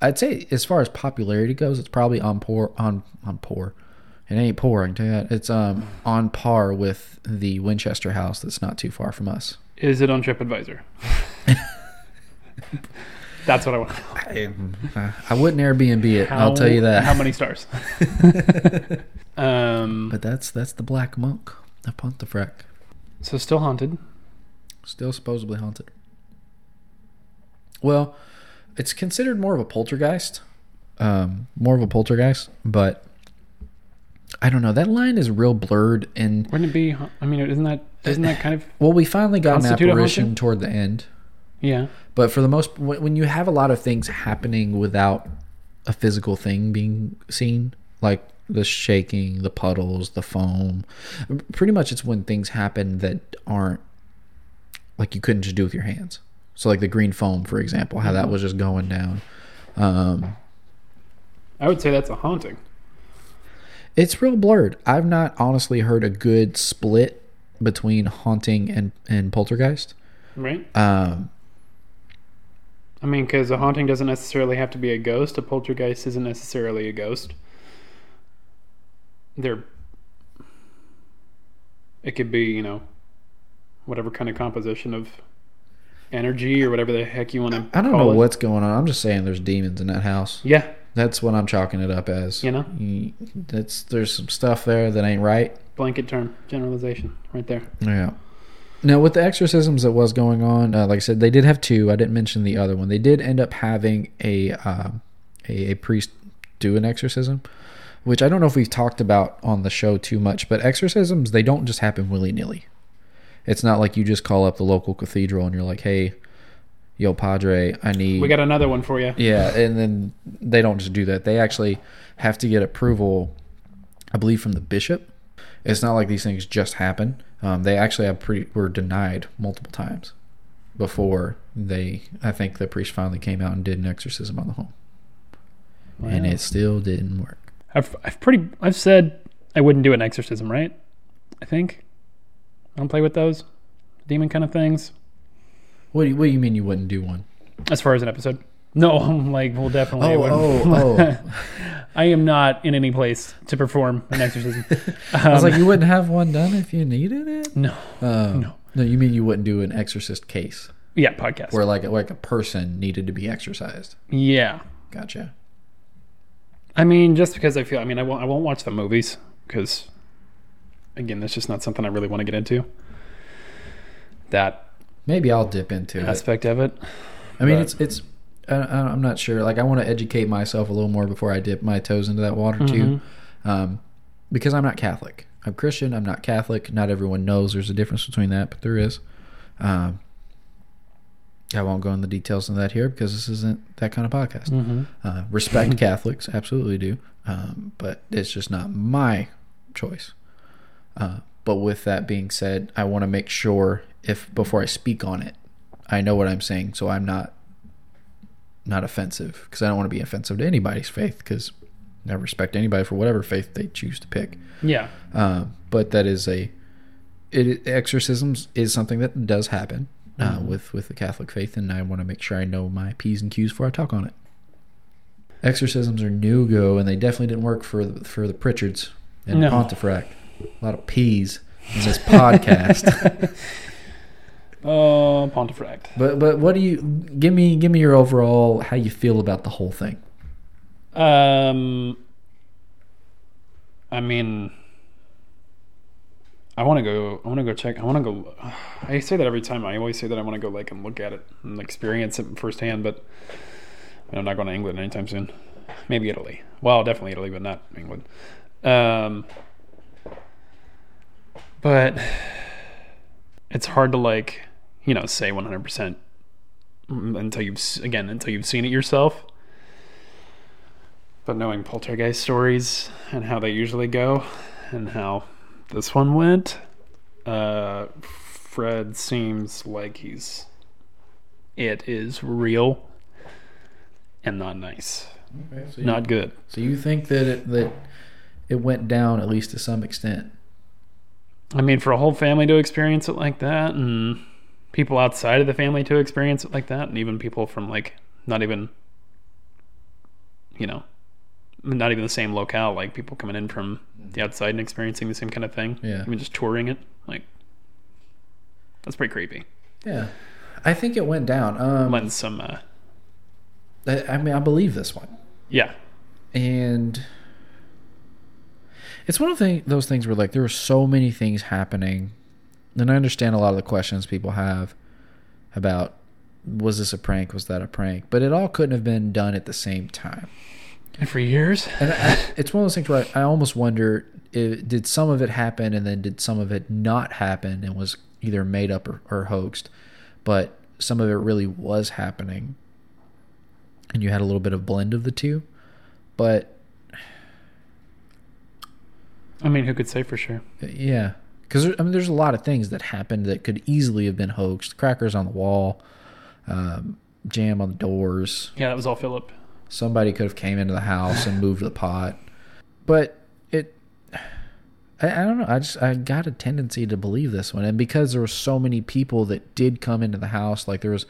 I'd say as far as popularity goes, it's probably on poor on on poor. It ain't poor, I can tell you that. It's um on par with the Winchester House that's not too far from us. Is it on TripAdvisor? That's what I want. I, uh, I wouldn't Airbnb it. I'll tell you that. How many stars? um, But that's that's the Black Monk of Pontefract, so still haunted. still supposedly haunted. Well, it's considered more of a poltergeist, um, more of a poltergeist, but I don't know. That line is real blurred, and Wouldn't it be? I mean, isn't that isn't that kind of well, we finally got an apparition toward the end. yeah? But for the most, when when you have a lot of things happening without a physical thing being seen, like the shaking, the puddles, the foam, pretty much it's when things happen that aren't like you couldn't just do with your hands. So like the green foam, for example, how that was just going down. Um, I would say that's a haunting. it's real blurred. I've not honestly heard a good split between haunting and and poltergeist. Right? Um, I mean, because a haunting doesn't necessarily have to be a ghost. A poltergeist isn't necessarily a ghost. They're. It could be, you know, whatever kind of composition of energy or whatever the heck you want to. I don't know it. what's going on. I'm just saying there's demons in that house. Yeah, That's what I'm chalking it up as. You know? That's there's some stuff there that ain't right. blanket term, generalization, right there. Yeah. Now with the exorcisms that was going on, uh, like I said, they did have two. I didn't mention the other one. They did end up having a um, a, a priest do an exorcism, which I don't know if we've talked about on the show too much. But exorcisms they don't just happen willy nilly. It's not like you just call up the local cathedral and you're like, "Hey, yo, Padre, I need." We got another one for you. Yeah, and then they don't just do that. They actually have to get approval, I believe, from the bishop. It's not like these things just happen. Um, they actually have pretty were denied multiple times before they. I think the priest finally came out and did an exorcism on the home, and it still didn't work. I've, I've pretty, I've said I wouldn't do an exorcism, right? I think. I don't play with those demon kind of things. What do you, what do you mean you wouldn't do one? As far as an episode, no, I'm like, well, definitely. I Oh, oh, oh! I am not in any place to perform an exorcism. I was Um, like, you wouldn't have one done if you needed it. no, Um, No. no, you mean you wouldn't do an exorcist case yeah, podcast. where like like a person needed to be exorcised? yeah, Gotcha. I mean, just because I feel, I mean, I won't, I won't watch the movies because, again, that's just not something I really want to get into. That Maybe I'll dip into it. aspect of it. I mean, it's it's I, I'm not sure. Like, I want to educate myself a little more before I dip my toes into that water too, um, because I'm not Catholic. I'm Christian. I'm not Catholic. Not everyone knows there's a difference between that, but there is. Um, I won't go into the details of that here because this isn't that kind of podcast. Mm-hmm. Uh, respect Catholics, absolutely do, um, but it's just not my choice. Uh, but with that being said, I want to make sure if before I speak on it, I know what I'm saying, so I'm not not offensive because I don't want to be offensive to anybody's faith because I respect anybody for whatever faith they choose to pick. Yeah. Um, but that is a it exorcisms is something that does happen uh, with with the Catholic faith, and I want to make sure I know my p's and q's before I talk on it. Exorcisms are new go, and they definitely didn't work for the, for the Pritchards and No. Pontefract. A lot of p's in this podcast. Oh, Pontefract. but but what do you give me? Give me your overall how you feel about the whole thing. Um, I mean, I want to go. I want to go check. I want to go. I say that every time. I always say that I want to go like and look at it and experience it firsthand. But I'm not going to England anytime soon. Maybe Italy. Well, definitely Italy, but not England. Um, but it's hard to like, you know, say 100 percent until you've again until you've seen it yourself. But knowing poltergeist stories and how they usually go, and how this one went, uh, Fred seems like he's. It is real and not nice. So you, Not good. so you think that it, that it went down at least to some extent? I mean, for a whole family to experience it like that, and people outside of the family to experience it like that, and even people from like not even, you know, not even the same locale, like people coming in from the outside and experiencing the same kind of thing. Yeah. Even just touring it, like that's pretty creepy. Yeah, I think it went down. Um, some, uh, I, I mean, I believe this one, yeah, and it's one of the, those things where like there are so many things happening, and I understand a lot of the questions people have about was this a prank, was that a prank, but it all couldn't have been done at the same time. And for years. And I, it's one of those things where I, I almost wonder if, did some of it happen and then did some of it not happen and was either made up or, or hoaxed, but some of it really was happening, and you had a little bit of blend of the two. But I mean, who could say for sure? yeah, because I mean, there's a lot of things that happened that could easily have been hoaxed. Crackers on the wall, um, jam on the doors. Yeah, that was all Philip. Somebody could have came into the house and moved the pot. But it I, I don't know. I just i got a tendency to believe this one. And because there were so many people that did come into the house like there was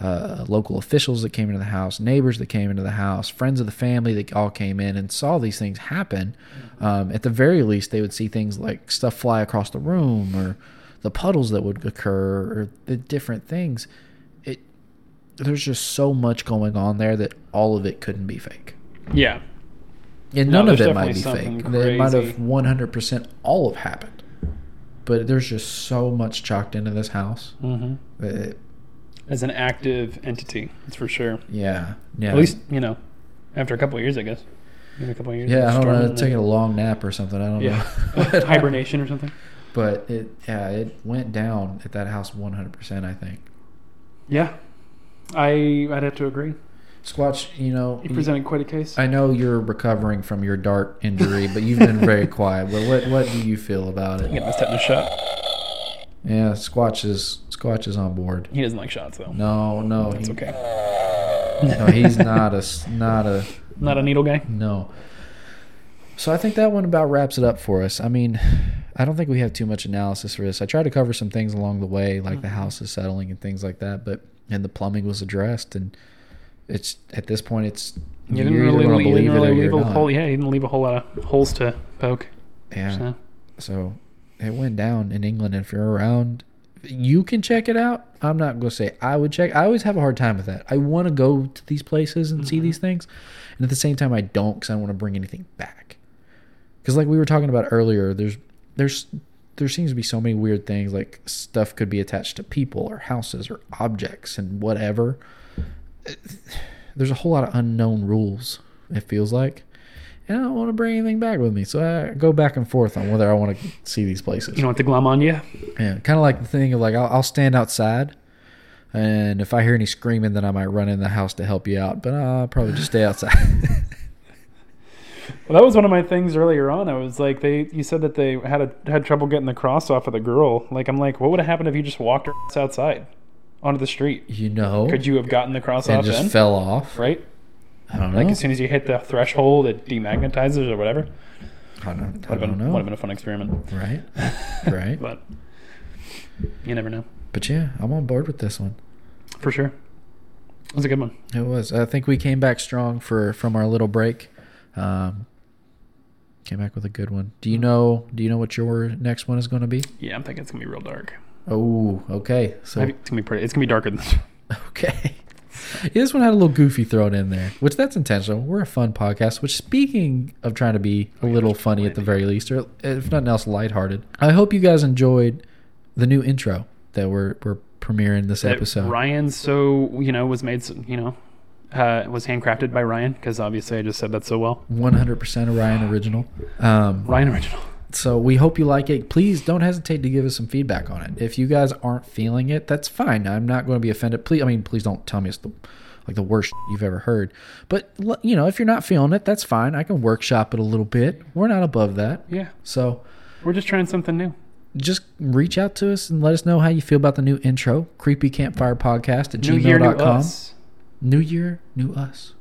uh, local officials that came into the house neighbors that came into the house friends of the family that all came in and saw these things happen um, at the very least they would see things like stuff fly across the room or the puddles that would occur or the different things there's just so much going on there that all of it couldn't be fake. Yeah, And No, none of it might be fake. something It might have 100% all have happened. But there's just so much chalked into this house. hmm it- as an active entity, that's for sure. yeah. Yeah. At least you know, after a couple of years, I guess. Maybe a couple of years. yeah, I don't know. Taking a long nap or something. I don't Yeah, know. Hibernation or something. But it, yeah, it went down at that house 100%, I think. Yeah, I I'd have to agree. Squatch, you know, You presented quite a case. I know you're recovering from your dart injury, but you've been very quiet. But what what do you feel about Get it? this tetanus shot. Yeah, Squatch is Squatch is on board. He doesn't like shots though. No, no, That's he- okay. No, he's not a not a Not a needle guy. no. So I think that one about wraps it up for us. I mean, I don't think we have too much analysis for this. I tried to cover some things along the way, like the mm-hmm. house is settling and things like that, but and the plumbing was addressed, and it's at this point it's You didn't really, gonna you didn't believe it really leave a not. hole. Yeah, he didn't leave a whole lot of holes to poke. Yeah. So. So it went down in England. If you're around, you can check it out. I'm not going to say I would check. I always have a hard time with that. I want to go to these places and see mm-hmm. these things. And at the same time, I don't because I don't want to bring anything back. Because like we were talking about earlier, there's there's there seems to be so many weird things like stuff could be attached to people or houses or objects and whatever. there's a whole lot of unknown rules. It feels like, and I don't want to bring anything back with me, so I go back and forth on whether I want to see these places. You don't want to glom on you? Yeah, kind of like the thing of like I'll, I'll stand outside, and if I hear any screaming, then I might run in the house to help you out. But I'll probably just stay outside. Well, that was one of my things earlier on. I was like, they. You said that they had a, had trouble getting the cross off of the girl. Like, I'm like, what would have happened if you just walked her outside onto the street? you know, Could you have gotten the cross off and off just then? fell off. right? I don't know. Like as soon as you hit the threshold, it demagnetizes or whatever. I don't, I Would have don't been know. would have been a fun experiment, Right, right. but you never know. But yeah, I'm on board with this one. For sure, it was a good one. It was. I think we came back strong for from our little break. Um, came back with a good one. Do you hmm. know? Do you know what your next one is going to be? Yeah, I'm thinking it's gonna be real dark. Oh, okay. So Maybe it's gonna be pretty. It's gonna be darker than this. okay. Yeah, this one had a little goofy thrown in there, which that's intentional. We're a fun podcast. Which, speaking of trying to be a little funny at the very least, or if nothing else, lighthearted. I hope you guys enjoyed the new intro that we're we're premiering this That episode. Ryan, so you know, was made. You know, uh, was handcrafted by Ryan because obviously I just said that so well. One hundred percent Ryan original. Um, Ryan original. So we hope you like it. Please don't hesitate to give us some feedback on it. If you guys aren't feeling it, that's fine. I'm not going to be offended. Please, I mean, please don't tell me it's the like the worst you've ever heard. But you know, if you're not feeling it, that's fine. I can workshop it a little bit. We're not above that. Yeah, So we're just trying something new. just reach out to us and let us know how you feel about the new intro, creepy campfire podcast at New year, gmail.com. us. New year, new us.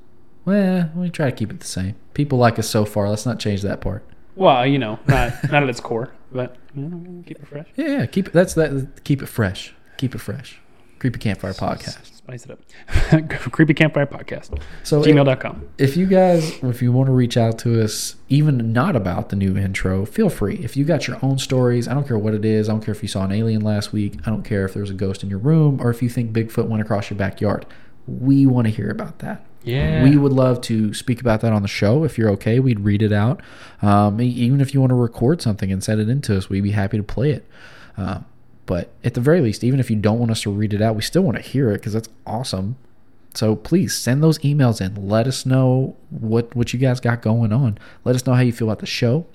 Well, we try to keep it the same. People like us so far. Let's not change that part. Well, you know, not not at its core, but you know, keep it fresh. Yeah, yeah, keep it. That's that. Keep it fresh. Keep it fresh. Creepy Campfire Podcast. Spice it up. Creepy Campfire Podcast. So Gmail.com. if you guys, if you want to reach out to us, even not about the new intro, feel free. If you got your own stories, I don't care what it is. I don't care if you saw an alien last week. I don't care if there was a ghost in your room or if you think Bigfoot went across your backyard. We want to hear about that. Yeah. We would love to speak about that on the show. If you're okay, we'd read it out. Um, even if you want to record something and send it in to us, we'd be happy to play it. Uh, but at the very least, even if you don't want us to read it out, we still want to hear it because that's awesome. So please send those emails in. Let us know what what you guys got going on. Let us know how you feel about the show.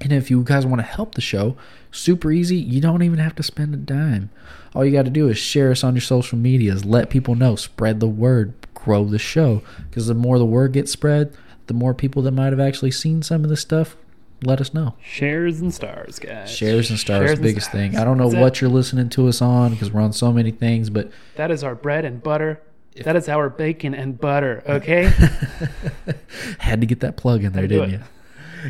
And if you guys want to help the show, super easy. You don't even have to spend a dime. All you got to do is share us on your social medias. Let people know. Spread the word. Grow the show. Because the more the word gets spread, the more people that might have actually seen some of this stuff, let us know. Shares and stars, guys. Shares and stars, Shares and biggest stars. thing. I don't know That's it. what you're listening to us on because we're on so many things, but That is our bread and butter. That is our bacon and butter. Okay. had to get that plug in there, Had to do didn't you?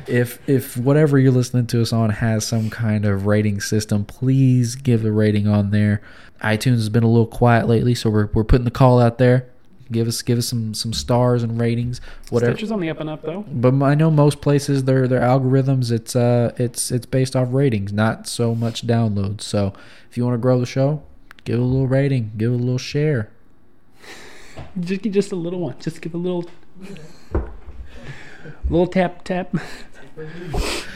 If if whatever you're listening to us on has some kind of rating system, please give a rating on there. iTunes has been a little quiet lately, so we're we're putting the call out there. Give us give us some some stars and ratings, whatever. Stitcher's on the up and up though. But I know most places their their algorithms it's uh it's it's based off ratings, not so much downloads. So if you want to grow the show, give a little rating, give a little share. Just just a little one. Just give a little little tap tap.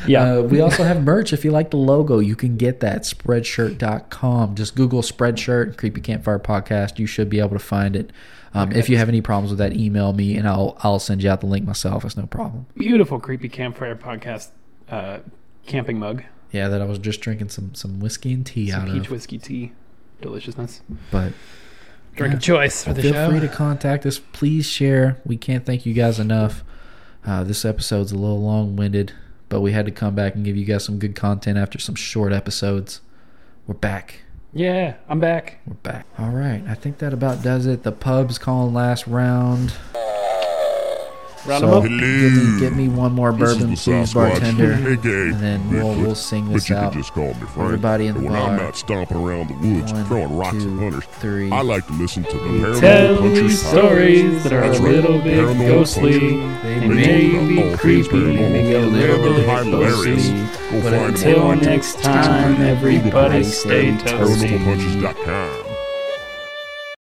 Yeah. Uh, we also have merch. If you like the logo, you can get that spreadshirt.com. Just Google Spreadshirt, Creepy Campfire Podcast. You should be able to find it. Um, If you have any problems with that, email me and I'll I'll send you out the link myself. It's no problem. Beautiful creepy campfire podcast uh, camping mug. Yeah, that I was just drinking some some whiskey and tea Some out peach of. Peach whiskey tea. Deliciousness. But Drink of choice for the feel show. free to contact us. Please share. We can't thank you guys enough. Uh, this episode's a little long winded, but we had to come back and give you guys some good content after some short episodes. We're back. yeah, I'm back. We're back. All right. I think that about does it. The pub's calling last round. Round so 'em up. give me, get me one more bourbon, please, bartender. aka And then we'll, Bigfoot, we'll sing But this you out. can just call me Frank. Everybody in the and when I'm bar. not stomping around the woods One, throwing rocks two, and hunters, three. I like to listen to the We Paranormal tell Punchers these stories that are a That's right, little bit Paranormal ghostly. Punchers. They They may be creepy, paranormal. maybe a little bit hilarious. But Until next time, everybody stay toasty. ParanormalPunches.com.